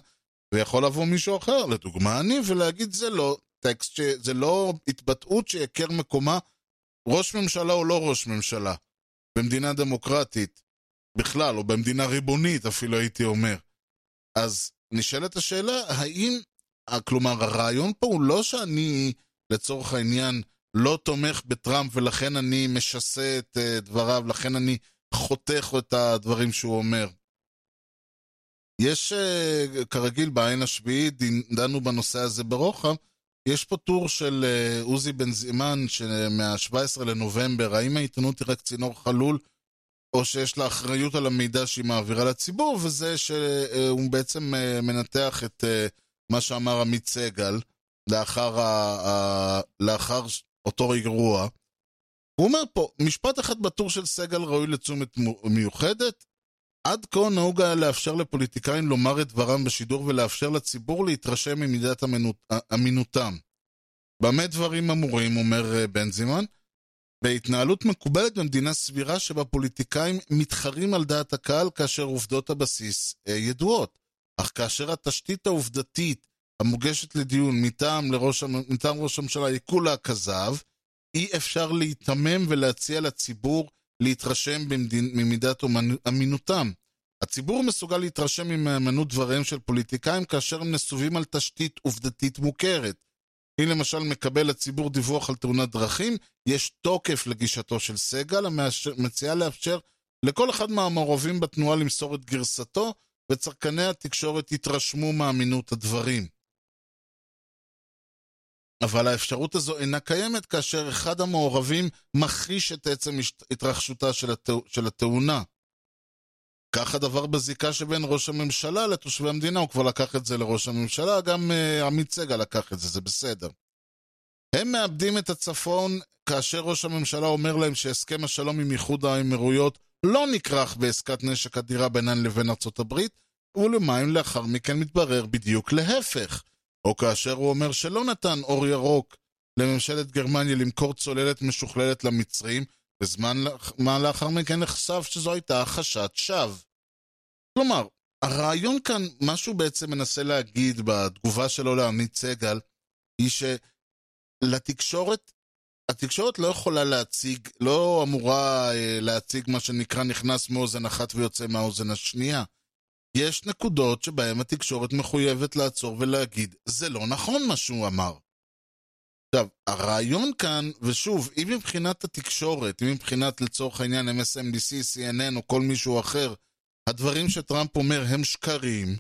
ויכול לבוא מישהו אחר, לדוגמה אני, ולהגיד זה לא טקסט, זה לא התבטאות שיכר מקומה ראש ממשלה או לא ראש ממשלה. במדינה דמוקרטית בכלל, או במדינה ריבונית אפילו הייתי אומר. אז נשאלת השאלה, האם, כלומר, הרעיון פה הוא לא שאני, לצורך העניין, לא תומך בטראמפ ולכן אני משסה את uh, דבריו, לכן אני חותך את הדברים שהוא אומר. יש, uh, כרגיל, בעין השביעית, דנו בנושא הזה ברוחב, יש פה טור של uh, עוזי בן זימן מה-17 לנובמבר, האם העיתונות היא רק צינור חלול, או שיש לה אחריות על המידע שהיא מעבירה לציבור, וזה שהוא uh, בעצם מנתח את מה שאמר עמית סגל לאחר, ה, לאחר אותו אירוע. הוא אומר פה, משפט אחד בטור של סגל ראוי לתשומת מיוחדת, עד כה נהוג היה לאפשר לפוליטיקאים לומר את דברם בשידור ולאפשר לציבור להתרשם ממידת אמינותם. במה דברים אמורים, אומר אה, בנזימן? בהתנהלות מקובלת במדינה סבירה שבה פוליטיקאים מתחרים על דעת הקהל כאשר עובדות הבסיס אה, ידועות. אך כאשר התשתית העובדתית המוגשת לדיון מטעם, לראש, מטעם ראש הממשלה היא כולה כזב, אי אפשר להיתמם ולהציע לציבור להתרשם במדין, ממידת אמינותם. הציבור מסוגל להתרשם ממהימנות דבריהם של פוליטיקאים כאשר הם נסובים על תשתית עובדתית מוכרת. אם למשל מקבל הציבור דיווח על תאונת דרכים, יש תוקף לגישתו של סגל, המציעה לאפשר לכל אחד מהמעורבים בתנועה למסור את גרסתו, וצרכני התקשורת יתרשמו מאמינות הדברים. אבל האפשרות הזו אינה קיימת כאשר אחד המעורבים מכחיש את עצם התרחשותה של, הת... של התאונה. כך הדבר בזיקה שבין ראש הממשלה לתושבי המדינה, הוא כבר לקח את זה לראש הממשלה, גם uh, עמית סגל לקח את זה, זה בסדר. הם מאבדים את הצפון כאשר ראש הממשלה אומר להם שהסכם השלום עם איחוד האמירויות לא נכרך בעסקת נשק אדירה בינן לבין ארצות הברית, ולמים לאחר מכן מתברר בדיוק להפך. או כאשר הוא אומר שלא נתן אור ירוק לממשלת גרמניה למכור צוללת משוכללת למצרים, וזמן מה לאחר מכן נחשף שזו הייתה הכחשת שווא. כלומר, הרעיון כאן, מה שהוא בעצם מנסה להגיד בתגובה שלו לעמית סגל, היא שלתקשורת, התקשורת לא יכולה להציג, לא אמורה אה, להציג מה שנקרא נכנס מאוזן אחת ויוצא מהאוזן השנייה. יש נקודות שבהן התקשורת מחויבת לעצור ולהגיד, זה לא נכון מה שהוא אמר. עכשיו, הרעיון כאן, ושוב, אם מבחינת התקשורת, אם מבחינת לצורך העניין MSNBC, CNN או כל מישהו אחר, הדברים שטראמפ אומר הם שקרים,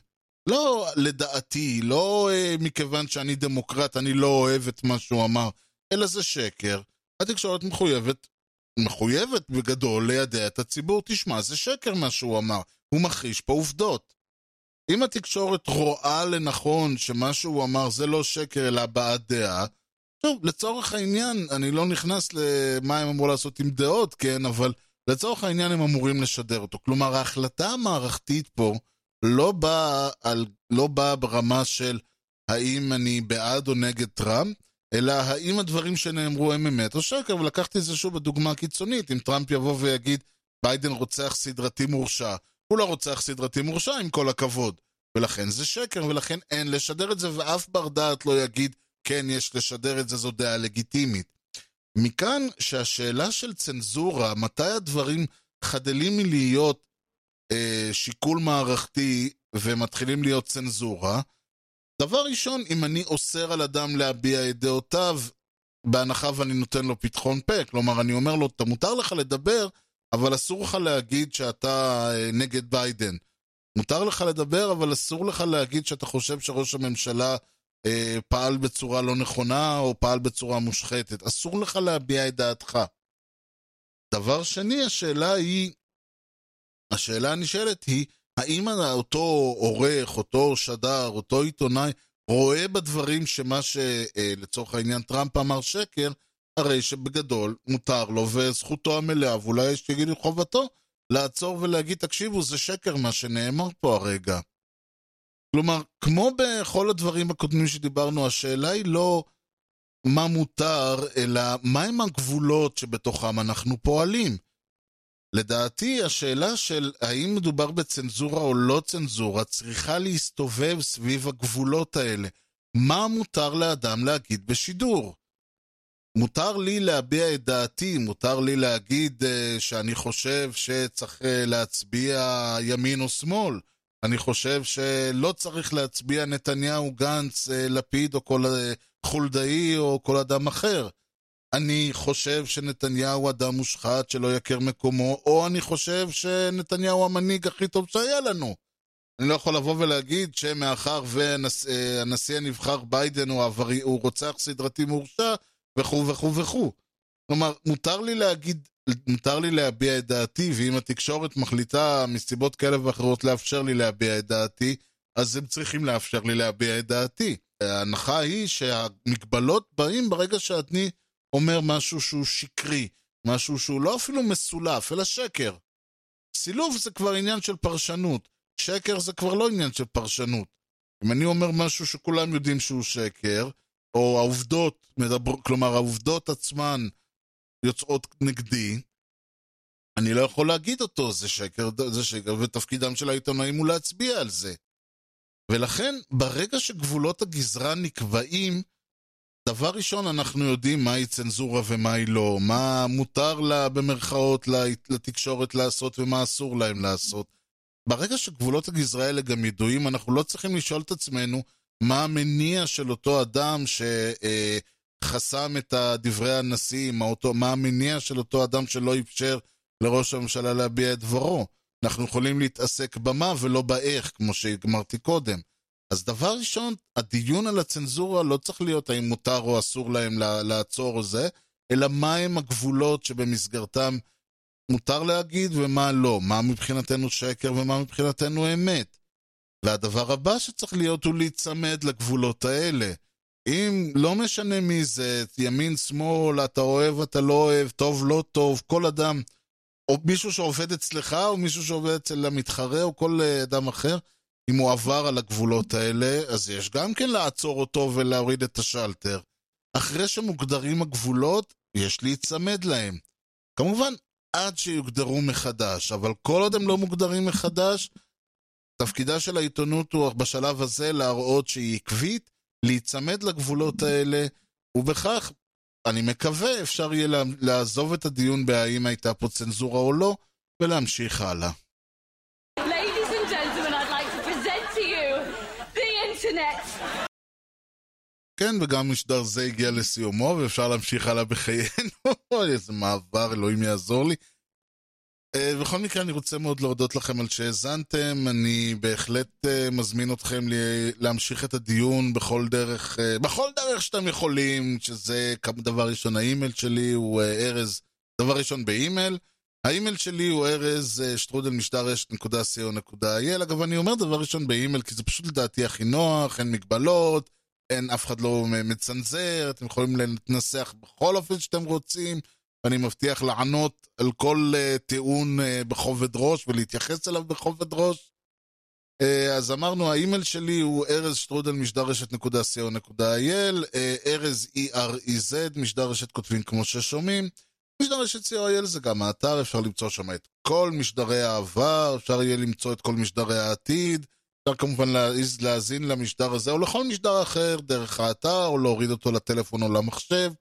לא לדעתי, לא אה, מכיוון שאני דמוקרט, אני לא אוהב את מה שהוא אמר, אלא זה שקר. התקשורת מחויבת, מחויבת בגדול לידע את הציבור, תשמע, זה שקר מה שהוא אמר, הוא מכחיש פה עובדות. אם התקשורת רואה לנכון שמה שהוא אמר זה לא שקר אלא הבעת דעה, טוב, לצורך העניין, אני לא נכנס למה הם אמרו לעשות עם דעות, כן, אבל לצורך העניין הם אמורים לשדר אותו. כלומר, ההחלטה המערכתית פה לא באה, לא באה ברמה של האם אני בעד או נגד טראמפ, אלא האם הדברים שנאמרו הם אמת או שקר, ולקחתי את זה שוב בדוגמה קיצונית. אם טראמפ יבוא ויגיד, ביידן רוצח סדרתי מורשע, הוא לא רוצח סדרתי מורשע עם כל הכבוד. ולכן זה שקר, ולכן אין לשדר את זה, ואף בר דעת לא יגיד, כן, יש לשדר את זה, זו דעה לגיטימית. מכאן שהשאלה של צנזורה, מתי הדברים חדלים מלהיות אה, שיקול מערכתי ומתחילים להיות צנזורה, דבר ראשון, אם אני אוסר על אדם להביע את דעותיו, בהנחה ואני נותן לו פתחון פה, כלומר, אני אומר לו, אתה מותר לך לדבר, אבל אסור לך להגיד שאתה אה, נגד ביידן. מותר לך לדבר, אבל אסור לך להגיד שאתה חושב שראש הממשלה אה, פעל בצורה לא נכונה או פעל בצורה מושחתת. אסור לך להביע את דעתך. דבר שני, השאלה היא, השאלה הנשאלת היא, האם אותו עורך, אותו שדר, אותו עיתונאי, רואה בדברים שמה שלצורך העניין טראמפ אמר שקר, הרי שבגדול מותר לו וזכותו המלאה, ואולי יש שיגידו חובתו, לעצור ולהגיד, תקשיבו, זה שקר מה שנאמר פה הרגע. כלומר, כמו בכל הדברים הקודמים שדיברנו, השאלה היא לא מה מותר, אלא מהם הגבולות שבתוכם אנחנו פועלים. לדעתי, השאלה של האם מדובר בצנזורה או לא צנזורה צריכה להסתובב סביב הגבולות האלה. מה מותר לאדם להגיד בשידור? מותר לי להביע את דעתי, מותר לי להגיד uh, שאני חושב שצריך uh, להצביע ימין או שמאל. אני חושב שלא צריך להצביע נתניהו, גנץ, uh, לפיד או כל uh, חולדאי או כל אדם אחר. אני חושב שנתניהו אדם מושחת שלא יכיר מקומו, או אני חושב שנתניהו המנהיג הכי טוב שהיה לנו. אני לא יכול לבוא ולהגיד שמאחר והנשיא הנבחר ביידן הוא, עברי, הוא רוצח סדרתי מורשע, וכו' וכו' וכו'. כלומר, מותר לי להגיד, מותר לי להביע את דעתי, ואם התקשורת מחליטה מסיבות כאלה ואחרות לאפשר לי להביע את דעתי, אז הם צריכים לאפשר לי להביע את דעתי. ההנחה היא שהמגבלות באים ברגע שאני אומר משהו שהוא שקרי, משהו שהוא לא אפילו מסולף, אלא שקר. סילוף זה כבר עניין של פרשנות, שקר זה כבר לא עניין של פרשנות. אם אני אומר משהו שכולם יודעים שהוא שקר, או העובדות, מדבר, כלומר העובדות עצמן יוצאות נגדי, אני לא יכול להגיד אותו, זה שקר, זה שקר, ותפקידם של העיתונאים הוא להצביע על זה. ולכן, ברגע שגבולות הגזרה נקבעים, דבר ראשון, אנחנו יודעים מהי צנזורה ומהי לא, מה מותר לה, במרכאות, לתקשורת לעשות ומה אסור להם לעשות. ברגע שגבולות הגזרה האלה גם ידועים, אנחנו לא צריכים לשאול את עצמנו מה המניע של אותו אדם שחסם את דברי הנשיא, מה, אותו, מה המניע של אותו אדם שלא אפשר לראש הממשלה להביע את דברו. אנחנו יכולים להתעסק במה ולא באיך, כמו שהגמרתי קודם. אז דבר ראשון, הדיון על הצנזורה לא צריך להיות האם מותר או אסור להם לעצור או זה, אלא מהם הגבולות שבמסגרתם מותר להגיד ומה לא, מה מבחינתנו שקר ומה מבחינתנו אמת. והדבר הבא שצריך להיות הוא להיצמד לגבולות האלה. אם לא משנה מי זה, ימין, שמאל, אתה אוהב, אתה לא אוהב, טוב, לא טוב, כל אדם, או מישהו שעובד אצלך, או מישהו שעובד אצל המתחרה, או כל אדם אחר, אם הוא עבר על הגבולות האלה, אז יש גם כן לעצור אותו ולהוריד את השלטר. אחרי שמוגדרים הגבולות, יש להיצמד להם. כמובן, עד שיוגדרו מחדש, אבל כל עוד הם לא מוגדרים מחדש, תפקידה של העיתונות הוא בשלב הזה להראות שהיא עקבית, להיצמד לגבולות האלה, ובכך, אני מקווה, אפשר יהיה לעזוב את הדיון בהאם הייתה פה צנזורה או לא, ולהמשיך הלאה. כן, וגם משדר זה הגיע לסיומו, ואפשר להמשיך הלאה בחיינו. (laughs) איזה מעבר, אלוהים יעזור לי. Uh, בכל מקרה, אני רוצה מאוד להודות לכם על שהאזנתם. אני בהחלט uh, מזמין אתכם לי, להמשיך את הדיון בכל דרך, אה, בכל דרך שאתם יכולים, שזה דבר ראשון, האימייל שלי הוא ארז, דבר ראשון באימייל. האימייל שלי הוא ארז שטרודל משדרשת.co.il. אגב, אני אומר דבר ראשון באימייל, כי זה פשוט לדעתי הכי נוח, אין מגבלות. אין, אף אחד לא מצנזר, אתם יכולים להתנסח בכל אופן שאתם רוצים, ואני מבטיח לענות על כל אה, טיעון אה, בכובד ראש ולהתייחס אליו בכובד ראש. אז אמרנו, האימייל שלי הוא ארז שטרודל משדרשת.co.il, ארז E-R-E-Z, משדרשת כותבים כמו ששומעים. משדרשת co.il זה גם האתר, אפשר למצוא שם את כל משדרי העבר, אפשר יהיה למצוא את כל משדרי העתיד. אפשר כמובן להאזין למשדר הזה או לכל משדר אחר דרך האתר או להוריד אותו לטלפון או למחשב.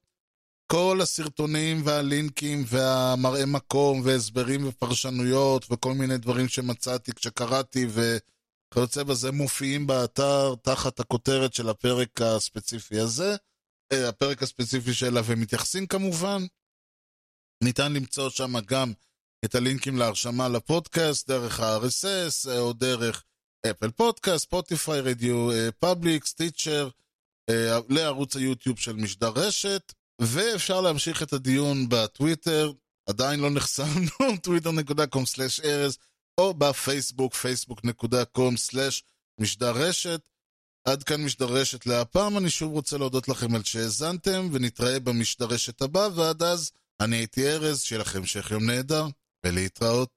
כל הסרטונים והלינקים והמראה מקום והסברים ופרשנויות וכל מיני דברים שמצאתי כשקראתי וכיוצא בזה מופיעים באתר תחת הכותרת של הפרק הספציפי הזה, אה, הפרק הספציפי שאליו הם מתייחסים כמובן. ניתן למצוא שם גם את הלינקים להרשמה לפודקאסט דרך ה-RSS או דרך Apple Podcast, Spotify, RadioPublic, Stitcher, לערוץ היוטיוב של משדר רשת, ואפשר להמשיך את הדיון בטוויטר, עדיין לא נחסמנו, (laughs) twitter.com/ארז, או בפייסבוק, facebook.com/משדר רשת. עד כאן משדר רשת להפעם, אני שוב רוצה להודות לכם על שהאזנתם, ונתראה במשדר רשת הבא, ועד אז, אני הייתי ארז, שיהיה לכם המשך יום נהדר, ולהתראות.